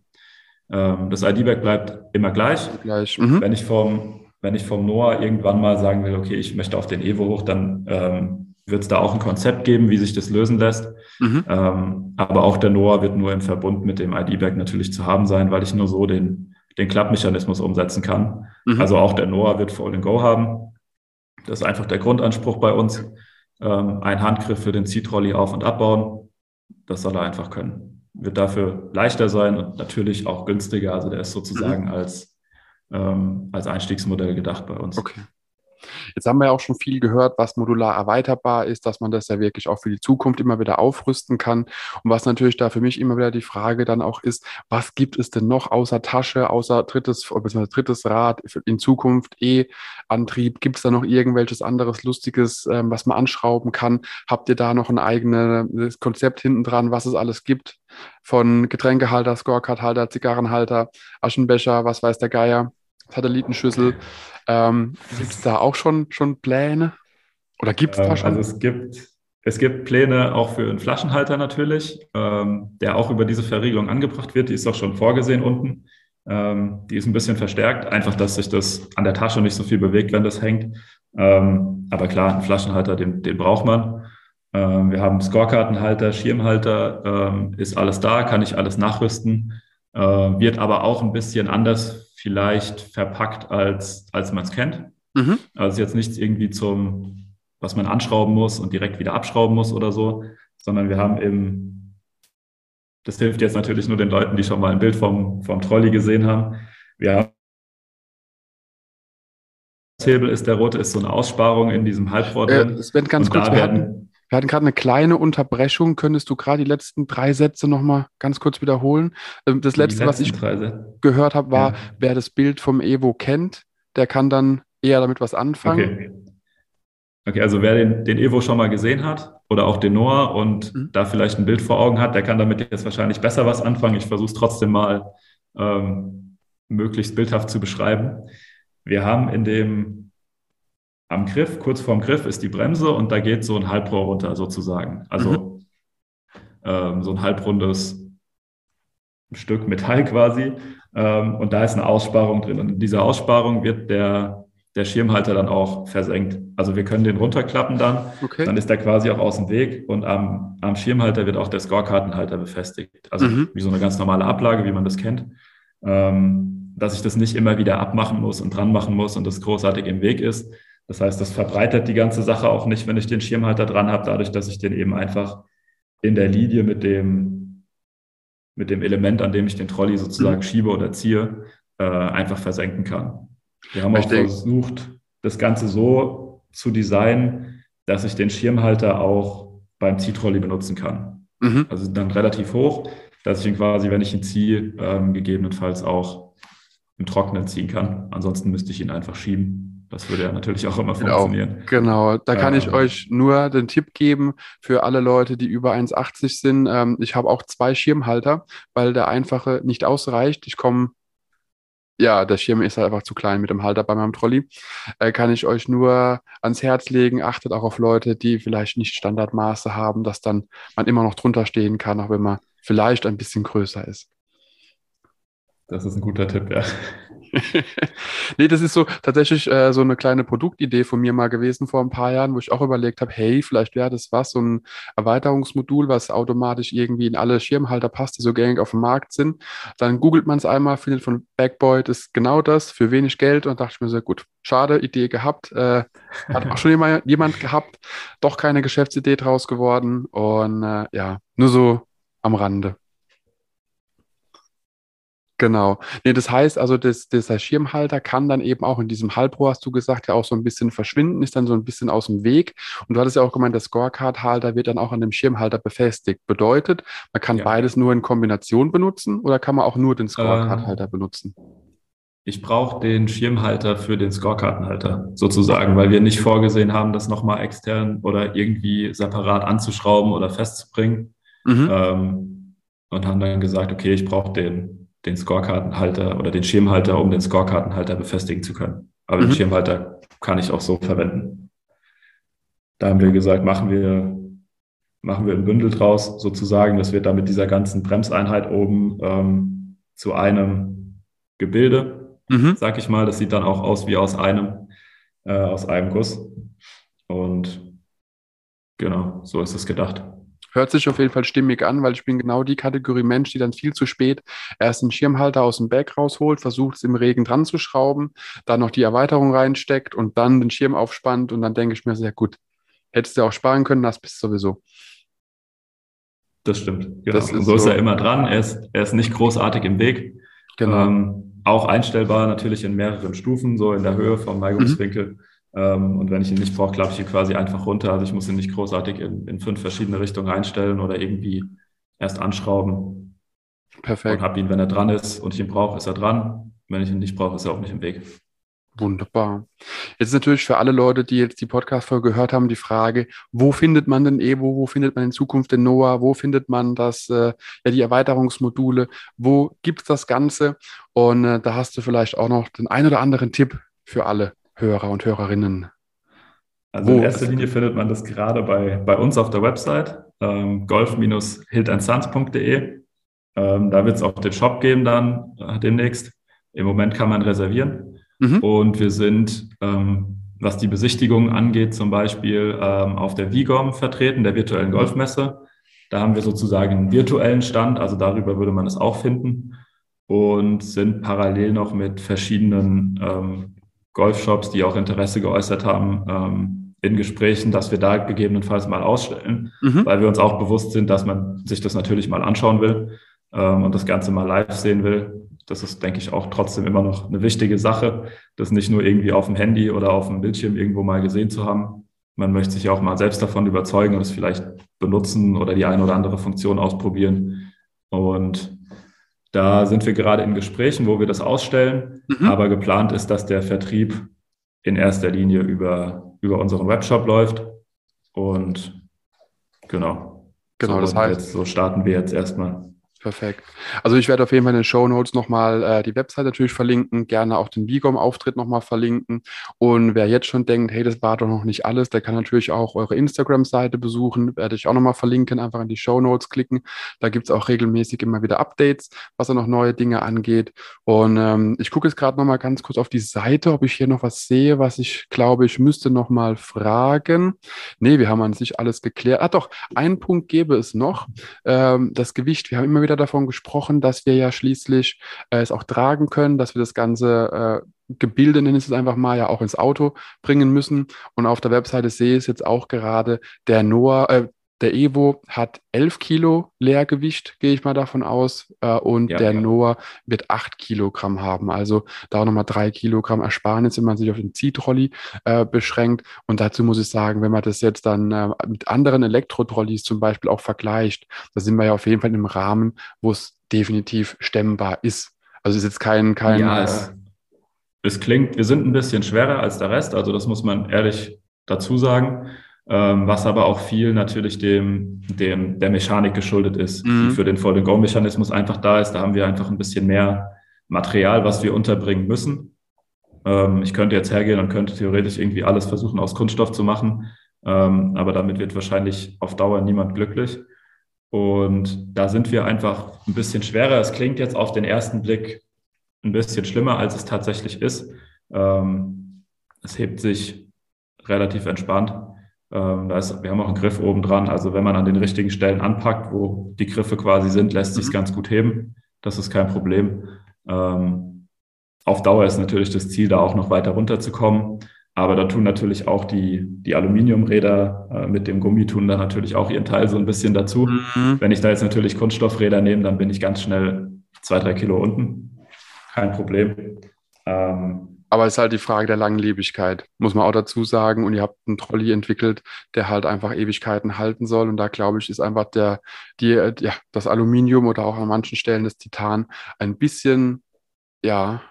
B: Ähm, das ID-Bag bleibt immer gleich. gleich. Mhm. Wenn, ich vom, wenn ich vom Noah irgendwann mal sagen will, okay, ich möchte auf den Evo hoch, dann ähm, wird es da auch ein Konzept geben, wie sich das lösen lässt. Mhm. Ähm, aber auch der Noah wird nur im Verbund mit dem ID-Bag natürlich zu haben sein, weil ich nur so den, den Klappmechanismus umsetzen kann. Mhm. Also auch der Noah wird Fall and Go haben. Das ist einfach der Grundanspruch bei uns. Ähm, ein Handgriff für den Ziehtrolley auf- und abbauen. Das soll er einfach können. wird dafür leichter sein und natürlich auch günstiger. Also der ist sozusagen mhm. als, ähm, als Einstiegsmodell gedacht bei uns.
A: Okay. Jetzt haben wir ja auch schon viel gehört, was modular erweiterbar ist, dass man das ja wirklich auch für die Zukunft immer wieder aufrüsten kann. Und was natürlich da für mich immer wieder die Frage dann auch ist, was gibt es denn noch außer Tasche, außer drittes, bzw. drittes Rad in Zukunft, E-Antrieb? Gibt es da noch irgendwelches anderes Lustiges, ähm, was man anschrauben kann? Habt ihr da noch ein eigenes Konzept hinten dran, was es alles gibt? Von Getränkehalter, Scorecard-Halter, Zigarrenhalter, Aschenbecher, was weiß der Geier, Satellitenschüssel. Ähm, gibt es da auch schon, schon Pläne? Oder gibt es da ähm, schon?
B: Also es gibt, es gibt Pläne auch für einen Flaschenhalter natürlich, ähm, der auch über diese Verriegelung angebracht wird. Die ist auch schon vorgesehen unten. Ähm, die ist ein bisschen verstärkt, einfach, dass sich das an der Tasche nicht so viel bewegt, wenn das hängt. Ähm, aber klar, einen Flaschenhalter, den, den braucht man. Ähm, wir haben Scorekartenhalter, Schirmhalter, ist alles da, kann ich alles nachrüsten. Äh, wird aber auch ein bisschen anders vielleicht verpackt, als, als man es kennt. Mhm. Also jetzt nichts irgendwie zum, was man anschrauben muss und direkt wieder abschrauben muss oder so, sondern wir haben eben, das hilft jetzt natürlich nur den Leuten, die schon mal ein Bild vom, vom Trolley gesehen haben. Wir haben Hebel ist der rote, ist so eine Aussparung in diesem Halbrohr
A: äh, drin. Äh, Sven, ganz kurz, wir hatten, wir hatten gerade eine kleine Unterbrechung. Könntest du gerade die letzten drei Sätze nochmal ganz kurz wiederholen? Ähm, das letzte, was ich gehört habe, war, ja. wer das Bild vom Evo kennt, der kann dann eher damit was anfangen.
B: Okay, okay also wer den, den Evo schon mal gesehen hat oder auch den Noah und mhm. da vielleicht ein Bild vor Augen hat, der kann damit jetzt wahrscheinlich besser was anfangen. Ich versuche es trotzdem mal ähm, möglichst bildhaft zu beschreiben. Wir haben in dem am Griff, kurz vorm Griff ist die Bremse und da geht so ein Halbrohr runter sozusagen. Also mhm. ähm, so ein halbrundes Stück Metall quasi. Ähm, und da ist eine Aussparung drin. Und in dieser Aussparung wird der, der Schirmhalter dann auch versenkt. Also wir können den runterklappen dann. Okay. Dann ist der quasi auch aus dem Weg und am, am Schirmhalter wird auch der Scorekartenhalter befestigt. Also mhm. wie so eine ganz normale Ablage, wie man das kennt. Ähm, dass ich das nicht immer wieder abmachen muss und dran machen muss und das großartig im Weg ist, das heißt, das verbreitert die ganze Sache auch nicht, wenn ich den Schirmhalter dran habe, dadurch, dass ich den eben einfach in der Linie mit dem, mit dem Element, an dem ich den Trolley sozusagen mhm. schiebe oder ziehe, äh, einfach versenken kann. Wir haben auch versucht, das Ganze so zu designen, dass ich den Schirmhalter auch beim Ziehtrolley benutzen kann. Mhm. Also dann relativ hoch, dass ich ihn quasi, wenn ich ihn ziehe, ähm, gegebenenfalls auch im Trockenen ziehen kann. Ansonsten müsste ich ihn einfach schieben. Das würde ja natürlich auch immer funktionieren.
A: Genau, da kann ähm, ich euch nur den Tipp geben für alle Leute, die über 1,80 sind. Ähm, ich habe auch zwei Schirmhalter, weil der einfache nicht ausreicht. Ich komme, ja, der Schirm ist halt einfach zu klein mit dem Halter bei meinem Trolley. Äh, kann ich euch nur ans Herz legen. Achtet auch auf Leute, die vielleicht nicht Standardmaße haben, dass dann man immer noch drunter stehen kann, auch wenn man vielleicht ein bisschen größer ist.
B: Das ist ein guter Tipp, ja.
A: Nee, das ist so tatsächlich äh, so eine kleine Produktidee von mir mal gewesen vor ein paar Jahren, wo ich auch überlegt habe, hey, vielleicht wäre das was, so ein Erweiterungsmodul, was automatisch irgendwie in alle Schirmhalter passt, die so gängig auf dem Markt sind. Dann googelt man es einmal, findet von Backboy, das ist genau das, für wenig Geld und dachte ich mir so, gut, schade, Idee gehabt. Äh, hat auch schon jemand, jemand gehabt, doch keine Geschäftsidee draus geworden und äh, ja, nur so am Rande. Genau. Nee, das heißt also, das, dieser Schirmhalter kann dann eben auch in diesem Halbrohr, hast du gesagt, ja auch so ein bisschen verschwinden, ist dann so ein bisschen aus dem Weg. Und du hattest ja auch gemeint, der Scorecard-Halter wird dann auch an dem Schirmhalter befestigt. Bedeutet, man kann ja. beides nur in Kombination benutzen oder kann man auch nur den Scorecard-Halter ähm, benutzen?
B: Ich brauche den Schirmhalter für den Scorekartenhalter sozusagen, weil wir nicht vorgesehen haben, das nochmal extern oder irgendwie separat anzuschrauben oder festzubringen. Mhm. Ähm, und haben dann gesagt, okay, ich brauche den den Scorekartenhalter oder den Schirmhalter, um den Scorekartenhalter befestigen zu können. Aber mhm. den Schirmhalter kann ich auch so verwenden. Da haben wir gesagt, machen wir, machen wir ein Bündel draus, sozusagen. Das wird dann mit dieser ganzen Bremseinheit oben ähm, zu einem Gebilde, mhm. sag ich mal. Das sieht dann auch aus wie aus einem, äh, aus einem Guss. Und genau, so ist es gedacht.
A: Hört sich auf jeden Fall stimmig an, weil ich bin genau die Kategorie Mensch, die dann viel zu spät erst einen Schirmhalter aus dem Bag rausholt, versucht es im Regen dran zu schrauben, dann noch die Erweiterung reinsteckt und dann den Schirm aufspannt und dann denke ich mir sehr gut, hättest du auch sparen können, das bist du sowieso.
B: Das stimmt. Genau. Das ist so, so ist er immer dran. Er ist, er ist nicht großartig im Weg. Genau. Ähm, auch einstellbar natürlich in mehreren Stufen, so in der Höhe vom Neigungswinkel. Mhm. Ähm, und wenn ich ihn nicht brauche, klappe ich ihn quasi einfach runter. Also ich muss ihn nicht großartig in, in fünf verschiedene Richtungen einstellen oder irgendwie erst anschrauben. Perfekt. Und habe ihn, wenn er dran ist und ich ihn brauche, ist er dran. Wenn ich ihn nicht brauche, ist er auch nicht im Weg.
A: Wunderbar. Jetzt ist natürlich für alle Leute, die jetzt die Podcast-Folge gehört haben, die Frage, wo findet man den Evo, wo findet man in Zukunft den NOAA, wo findet man das, äh, ja, die Erweiterungsmodule, wo gibt es das Ganze? Und äh, da hast du vielleicht auch noch den ein oder anderen Tipp für alle Hörer und Hörerinnen.
B: Also in erster Linie findet man das gerade bei, bei uns auf der Website, ähm, golf-hildandsons.de. Ähm, da wird es auch den Shop geben dann äh, demnächst. Im Moment kann man reservieren. Mhm. Und wir sind, ähm, was die Besichtigung angeht, zum Beispiel ähm, auf der VIGOM vertreten, der virtuellen Golfmesse. Da haben wir sozusagen einen virtuellen Stand, also darüber würde man es auch finden. Und sind parallel noch mit verschiedenen ähm, Golfshops, die auch Interesse geäußert haben, ähm, in Gesprächen, dass wir da gegebenenfalls mal ausstellen, mhm. weil wir uns auch bewusst sind, dass man sich das natürlich mal anschauen will ähm, und das Ganze mal live sehen will das ist, denke ich, auch trotzdem immer noch eine wichtige Sache, das nicht nur irgendwie auf dem Handy oder auf dem Bildschirm irgendwo mal gesehen zu haben. Man möchte sich auch mal selbst davon überzeugen und es vielleicht benutzen oder die eine oder andere Funktion ausprobieren. Und da sind wir gerade in Gesprächen, wo wir das ausstellen. Mhm. Aber geplant ist, dass der Vertrieb in erster Linie über, über unseren Webshop läuft. Und genau.
A: Genau, so das heißt.
B: Jetzt, so starten wir jetzt erstmal.
A: Perfekt. Also ich werde auf jeden Fall in den Show Notes nochmal äh, die Website natürlich verlinken, gerne auch den Vigom-Auftritt nochmal verlinken. Und wer jetzt schon denkt, hey, das war doch noch nicht alles, der kann natürlich auch eure Instagram-Seite besuchen, werde ich auch nochmal verlinken, einfach in die Show Notes klicken. Da gibt es auch regelmäßig immer wieder Updates, was da noch neue Dinge angeht. Und ähm, ich gucke jetzt gerade nochmal ganz kurz auf die Seite, ob ich hier noch was sehe, was ich glaube, ich müsste nochmal fragen. Nee, wir haben an sich alles geklärt. Ah doch, einen Punkt gäbe es noch, ähm, das Gewicht. Wir haben immer wieder wieder davon gesprochen, dass wir ja schließlich äh, es auch tragen können, dass wir das ganze äh, Gebilde, nenne ich es einfach mal, ja auch ins Auto bringen müssen. Und auf der Webseite sehe ich es jetzt auch gerade, der Noah, äh, der Evo hat 11 Kilo Leergewicht, gehe ich mal davon aus. Äh, und ja, der ja. Noah wird 8 Kilogramm haben. Also da auch nochmal 3 Kilogramm Ersparnis, wenn man sich auf den Ziehtrolli äh, beschränkt. Und dazu muss ich sagen, wenn man das jetzt dann äh, mit anderen Elektrotrolleys zum Beispiel auch vergleicht, da sind wir ja auf jeden Fall im Rahmen, wo es definitiv stemmbar ist. Also ist jetzt kein, kein
B: ja, es, äh, es klingt, wir sind ein bisschen schwerer als der Rest, also das muss man ehrlich dazu sagen was aber auch viel natürlich dem, dem der Mechanik geschuldet ist, mhm. die für den Fold-and-Go-Mechanismus einfach da ist. Da haben wir einfach ein bisschen mehr Material, was wir unterbringen müssen. Ähm, ich könnte jetzt hergehen und könnte theoretisch irgendwie alles versuchen, aus Kunststoff zu machen, ähm, aber damit wird wahrscheinlich auf Dauer niemand glücklich. Und da sind wir einfach ein bisschen schwerer. Es klingt jetzt auf den ersten Blick ein bisschen schlimmer, als es tatsächlich ist. Ähm, es hebt sich relativ entspannt. Ähm, da ist, wir haben auch einen Griff oben dran. Also wenn man an den richtigen Stellen anpackt, wo die Griffe quasi sind, lässt sich mhm. ganz gut heben. Das ist kein Problem. Ähm, auf Dauer ist natürlich das Ziel, da auch noch weiter runterzukommen. Aber da tun natürlich auch die, die Aluminiumräder äh, mit dem Gummi tun da natürlich auch ihren Teil so ein bisschen dazu. Mhm. Wenn ich da jetzt natürlich Kunststoffräder nehme, dann bin ich ganz schnell zwei, drei Kilo unten. Kein Problem.
A: Ähm, aber es ist halt die Frage der Langlebigkeit, muss man auch dazu sagen. Und ihr habt einen Trolley entwickelt, der halt einfach Ewigkeiten halten soll. Und da glaube ich, ist einfach der, die, ja, das Aluminium oder auch an manchen Stellen das Titan ein bisschen, ja,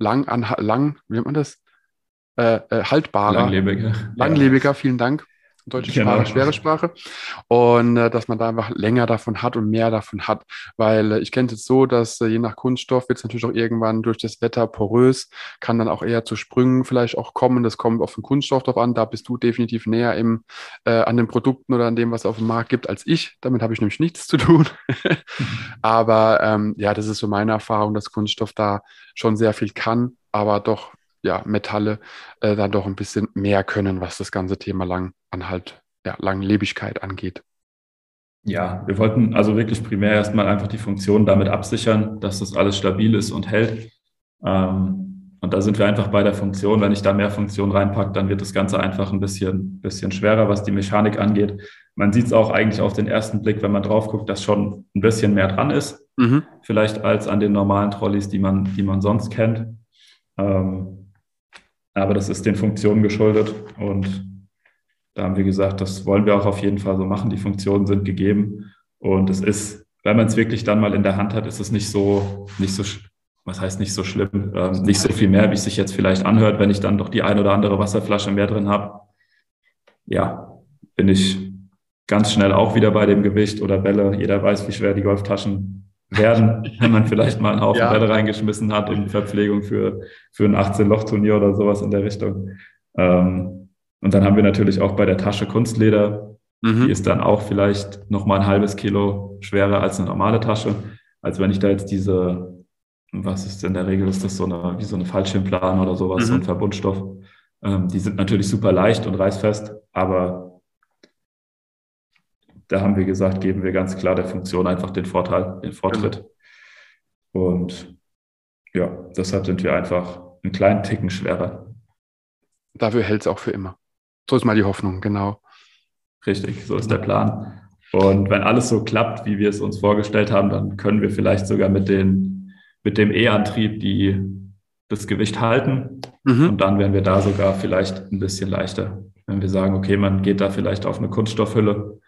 A: lang, an, lang, wie nennt man das? Äh, äh, haltbarer.
B: Langlebiger.
A: Langlebiger, vielen Dank deutsche genau. Sprache, schwere Sprache. Und äh, dass man da einfach länger davon hat und mehr davon hat. Weil äh, ich kenne es jetzt so, dass äh, je nach Kunststoff wird es natürlich auch irgendwann durch das Wetter porös, kann dann auch eher zu Sprüngen vielleicht auch kommen. Das kommt auf den Kunststoff drauf an. Da bist du definitiv näher im, äh, an den Produkten oder an dem, was es auf dem Markt gibt, als ich. Damit habe ich nämlich nichts zu tun. Aber ähm, ja, das ist so meine Erfahrung, dass Kunststoff da schon sehr viel kann, aber doch ja, Metalle äh, dann doch ein bisschen mehr können, was das ganze Thema Langanhalt, ja, Langlebigkeit angeht.
B: Ja, wir wollten also wirklich primär erstmal einfach die Funktion damit absichern, dass das alles stabil ist und hält. Ähm, und da sind wir einfach bei der Funktion. Wenn ich da mehr Funktion reinpacke, dann wird das Ganze einfach ein bisschen, bisschen schwerer, was die Mechanik angeht. man sieht es auch eigentlich auf den ersten Blick, wenn man drauf guckt, dass schon ein bisschen mehr dran ist. Mhm. Vielleicht als an den normalen Trolleys, die man, die man sonst kennt. Ähm, aber das ist den Funktionen geschuldet. Und da haben wir gesagt, das wollen wir auch auf jeden Fall so machen. Die Funktionen sind gegeben. Und es ist, wenn man es wirklich dann mal in der Hand hat, ist es nicht so, nicht so, was heißt nicht so schlimm, ähm, nicht so viel mehr, wie es sich jetzt vielleicht anhört, wenn ich dann doch die ein oder andere Wasserflasche mehr drin habe. Ja, bin ich ganz schnell auch wieder bei dem Gewicht oder Bälle. Jeder weiß, wie schwer die Golftaschen werden, wenn man vielleicht mal einen Haufen ja. Bälle reingeschmissen hat und Verpflegung für, für ein 18-Loch-Turnier oder sowas in der Richtung. Ähm, und dann haben wir natürlich auch bei der Tasche Kunstleder. Mhm. Die ist dann auch vielleicht noch mal ein halbes Kilo schwerer als eine normale Tasche. Als wenn ich da jetzt diese, was ist in der Regel, ist das so eine, wie so eine Fallschirmplan oder sowas, mhm. so ein Verbundstoff. Ähm, die sind natürlich super leicht und reißfest, aber da haben wir gesagt, geben wir ganz klar der Funktion einfach den Vorteil, den Vortritt. Genau. Und ja, deshalb sind wir einfach einen kleinen Ticken schwerer.
A: Dafür hält es auch für immer. So ist mal die Hoffnung, genau.
B: Richtig, so ist der Plan. Und wenn alles so klappt, wie wir es uns vorgestellt haben, dann können wir vielleicht sogar mit, den, mit dem E-Antrieb die, das Gewicht halten. Mhm. Und dann werden wir da sogar vielleicht ein bisschen leichter. Wenn wir sagen, okay, man geht da vielleicht auf eine Kunststoffhülle,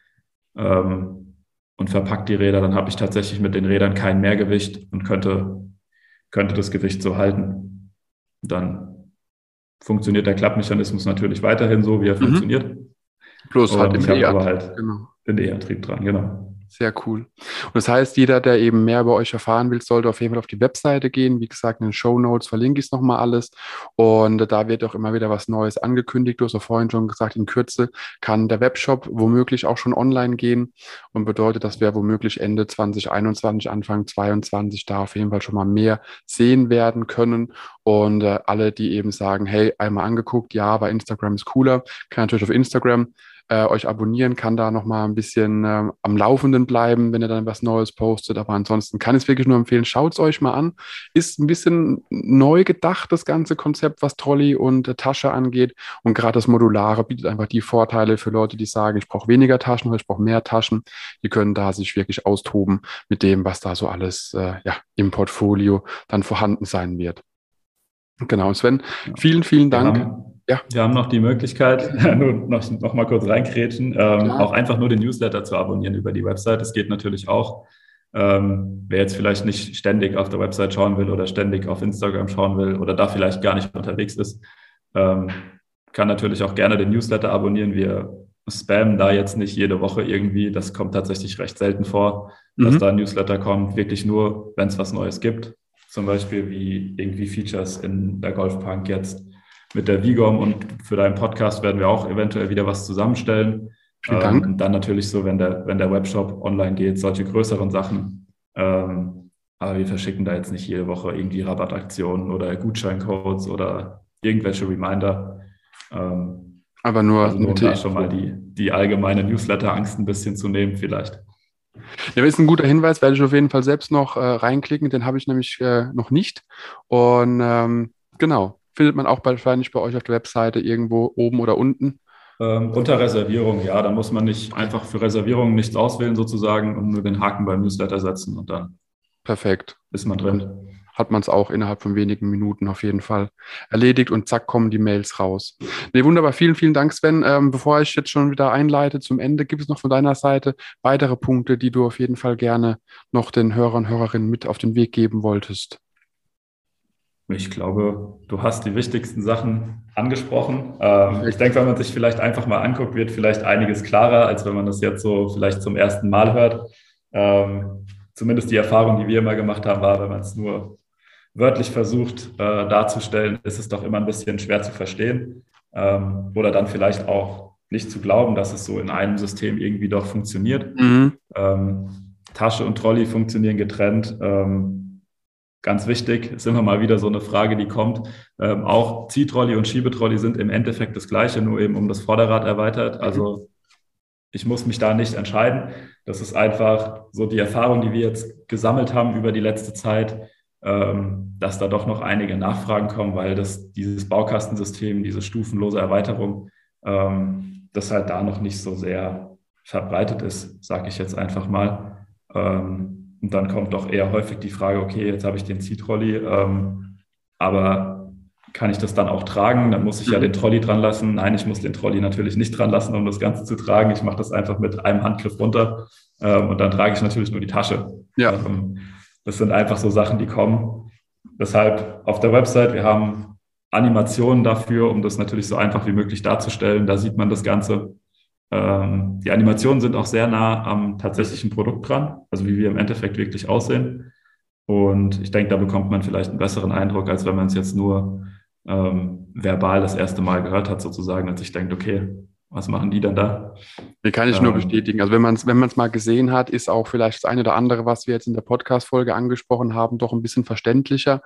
B: ähm, und verpackt die Räder, dann habe ich tatsächlich mit den Rädern kein Mehrgewicht und könnte, könnte das Gewicht so halten. Dann funktioniert der Klappmechanismus natürlich weiterhin so, wie er mhm. funktioniert.
A: Plus hat
B: ich habe aber halt genau. den E-Antrieb dran, genau.
A: Sehr cool. Und das heißt, jeder, der eben mehr über euch erfahren will, sollte auf jeden Fall auf die Webseite gehen. Wie gesagt, in den Show Notes verlinke ich es nochmal alles. Und da wird auch immer wieder was Neues angekündigt. Du hast ja vorhin schon gesagt, in Kürze kann der Webshop womöglich auch schon online gehen und bedeutet, dass wir womöglich Ende 2021, Anfang 2022 da auf jeden Fall schon mal mehr sehen werden können. Und äh, alle, die eben sagen, hey, einmal angeguckt, ja, aber Instagram ist cooler, kann natürlich auf Instagram äh, euch abonnieren, kann da nochmal ein bisschen äh, am Laufenden bleiben, wenn ihr dann was Neues postet. Aber ansonsten kann ich es wirklich nur empfehlen, schaut es euch mal an. Ist ein bisschen neu gedacht, das ganze Konzept, was Trolley und äh, Tasche angeht. Und gerade das Modulare bietet einfach die Vorteile für Leute, die sagen, ich brauche weniger Taschen oder ich brauche mehr Taschen. Die können da sich wirklich austoben mit dem, was da so alles äh, ja, im Portfolio dann vorhanden sein wird. Genau, Sven, vielen, vielen Dank.
B: Ja. Wir haben noch die Möglichkeit, nur noch, noch mal kurz reinkrätschen, ähm, auch einfach nur den Newsletter zu abonnieren über die Website. Das geht natürlich auch. Ähm, wer jetzt vielleicht nicht ständig auf der Website schauen will oder ständig auf Instagram schauen will oder da vielleicht gar nicht unterwegs ist, ähm, kann natürlich auch gerne den Newsletter abonnieren. Wir spammen da jetzt nicht jede Woche irgendwie. Das kommt tatsächlich recht selten vor, dass mhm. da ein Newsletter kommt. Wirklich nur, wenn es was Neues gibt. Zum Beispiel wie irgendwie Features in der Golfpunk jetzt mit der Vigom und für deinen Podcast werden wir auch eventuell wieder was zusammenstellen.
A: Ähm,
B: dann natürlich so, wenn der, wenn der Webshop online geht, solche größeren Sachen. Ähm, aber wir verschicken da jetzt nicht jede Woche irgendwie Rabattaktionen oder Gutscheincodes oder irgendwelche Reminder.
A: Ähm, aber nur,
B: also nur um da schon mal die, die allgemeine Newsletter-Angst ein bisschen zu nehmen, vielleicht.
A: Ja, ist ein guter Hinweis, werde ich auf jeden Fall selbst noch äh, reinklicken, den habe ich nämlich äh, noch nicht. Und ähm, genau, findet man auch wahrscheinlich bei euch auf der Webseite irgendwo oben oder unten.
B: Ähm, unter Reservierung, ja. Da muss man nicht einfach für Reservierungen nichts auswählen sozusagen und nur den Haken beim Newsletter setzen und dann
A: Perfekt.
B: ist man drin.
A: Hat man es auch innerhalb von wenigen Minuten auf jeden Fall erledigt und zack kommen die Mails raus. Nee, wunderbar. Vielen, vielen Dank, Sven. Ähm, bevor ich jetzt schon wieder einleite zum Ende, gibt es noch von deiner Seite weitere Punkte, die du auf jeden Fall gerne noch den Hörern und Hörerinnen mit auf den Weg geben wolltest?
B: Ich glaube, du hast die wichtigsten Sachen angesprochen. Ähm, ich denke, wenn man sich vielleicht einfach mal anguckt, wird vielleicht einiges klarer, als wenn man das jetzt so vielleicht zum ersten Mal hört. Ähm, zumindest die Erfahrung, die wir immer gemacht haben, war, wenn man es nur wörtlich versucht äh, darzustellen, ist es doch immer ein bisschen schwer zu verstehen ähm, oder dann vielleicht auch nicht zu glauben, dass es so in einem System irgendwie doch funktioniert. Mhm. Tasche und Trolley funktionieren getrennt. Ganz wichtig, ist immer mal wieder so eine Frage, die kommt. Ähm, auch Ziehtrolley und Schiebetrolley sind im Endeffekt das Gleiche, nur eben um das Vorderrad erweitert. Also ich muss mich da nicht entscheiden. Das ist einfach so die Erfahrung, die wir jetzt gesammelt haben über die letzte Zeit, ähm, dass da doch noch einige Nachfragen kommen, weil das dieses Baukastensystem, diese stufenlose Erweiterung, ähm, das halt da noch nicht so sehr verbreitet ist, sage ich jetzt einfach mal. Ähm, und dann kommt doch eher häufig die Frage, okay, jetzt habe ich den Seat-Rolli, ähm, aber kann ich das dann auch tragen? Dann muss ich ja mhm. den Trolley dran lassen. Nein, ich muss den Trolley natürlich nicht dran lassen, um das Ganze zu tragen. Ich mache das einfach mit einem Handgriff runter ähm, und dann trage ich natürlich nur die Tasche. Ja. Ähm, das sind einfach so Sachen, die kommen. Deshalb auf der Website, wir haben Animationen dafür, um das natürlich so einfach wie möglich darzustellen. Da sieht man das Ganze. Ähm, die Animationen sind auch sehr nah am tatsächlichen Produkt dran, also wie wir im Endeffekt wirklich aussehen. Und ich denke, da bekommt man vielleicht einen besseren Eindruck, als wenn man es jetzt nur ähm, verbal das erste Mal gehört hat, sozusagen, und sich denkt, okay, was machen die dann da?
A: Die kann ich ähm, nur bestätigen. Also wenn man es wenn man's mal gesehen hat, ist auch vielleicht das eine oder andere, was wir jetzt in der Podcast-Folge angesprochen haben, doch ein bisschen verständlicher.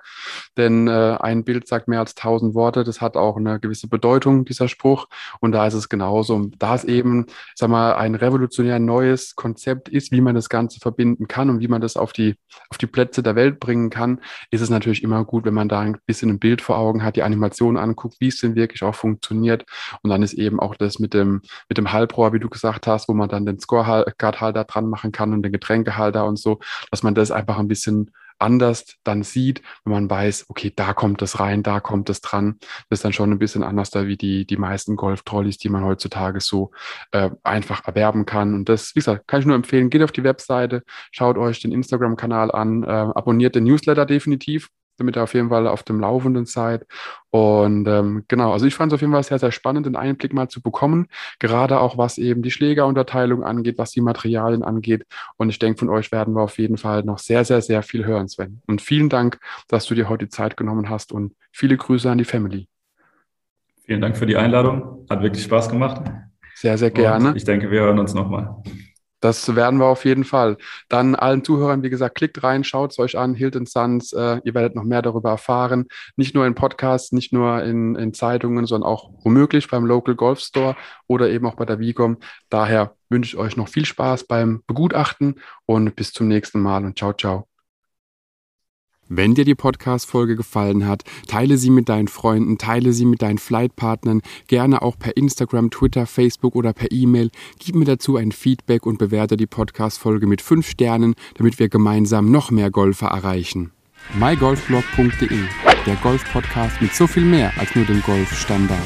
A: Denn äh, ein Bild sagt mehr als tausend Worte. Das hat auch eine gewisse Bedeutung, dieser Spruch. Und da ist es genauso. Da es eben, sag mal, ein revolutionär neues Konzept ist, wie man das Ganze verbinden kann und wie man das auf die, auf die Plätze der Welt bringen kann, ist es natürlich immer gut, wenn man da ein bisschen ein Bild vor Augen hat, die Animation anguckt, wie es denn wirklich auch funktioniert. Und dann ist eben auch das mit dem, mit dem Halbrohr, wie du gesagt hast, wo man dann den Scorecard-Halter dran machen kann und den Getränkehalter und so, dass man das einfach ein bisschen anders dann sieht, wenn man weiß, okay, da kommt es rein, da kommt es dran. Das ist dann schon ein bisschen anders da wie die, die meisten Golf-Trolleys, die man heutzutage so äh, einfach erwerben kann. Und das, wie gesagt, kann ich nur empfehlen, geht auf die Webseite, schaut euch den Instagram-Kanal an, äh, abonniert den Newsletter definitiv damit ihr auf jeden Fall auf dem Laufenden seid. Und ähm, genau, also ich fand es auf jeden Fall sehr, sehr spannend, den Einblick mal zu bekommen, gerade auch was eben die Schlägerunterteilung angeht, was die Materialien angeht. Und ich denke, von euch werden wir auf jeden Fall noch sehr, sehr, sehr viel hören, Sven. Und vielen Dank, dass du dir heute die Zeit genommen hast und viele Grüße an die Family.
B: Vielen Dank für die Einladung. Hat wirklich Spaß gemacht.
A: Sehr, sehr gerne.
B: Und ich denke, wir hören uns nochmal.
A: Das werden wir auf jeden Fall. Dann allen Zuhörern, wie gesagt, klickt rein, schaut es euch an, Hilton Sons. Äh, ihr werdet noch mehr darüber erfahren. Nicht nur in Podcasts, nicht nur in, in Zeitungen, sondern auch womöglich beim Local Golf Store oder eben auch bei der Vigom. Daher wünsche ich euch noch viel Spaß beim Begutachten und bis zum nächsten Mal und ciao, ciao. Wenn dir die Podcast-Folge gefallen hat, teile sie mit deinen Freunden, teile sie mit deinen Flightpartnern, gerne auch per Instagram, Twitter, Facebook oder per E-Mail. Gib mir dazu ein Feedback und bewerte die Podcast-Folge mit fünf Sternen, damit wir gemeinsam noch mehr Golfer erreichen. mygolfblog.de, der Golf-Podcast mit so viel mehr als nur dem Golfstandard.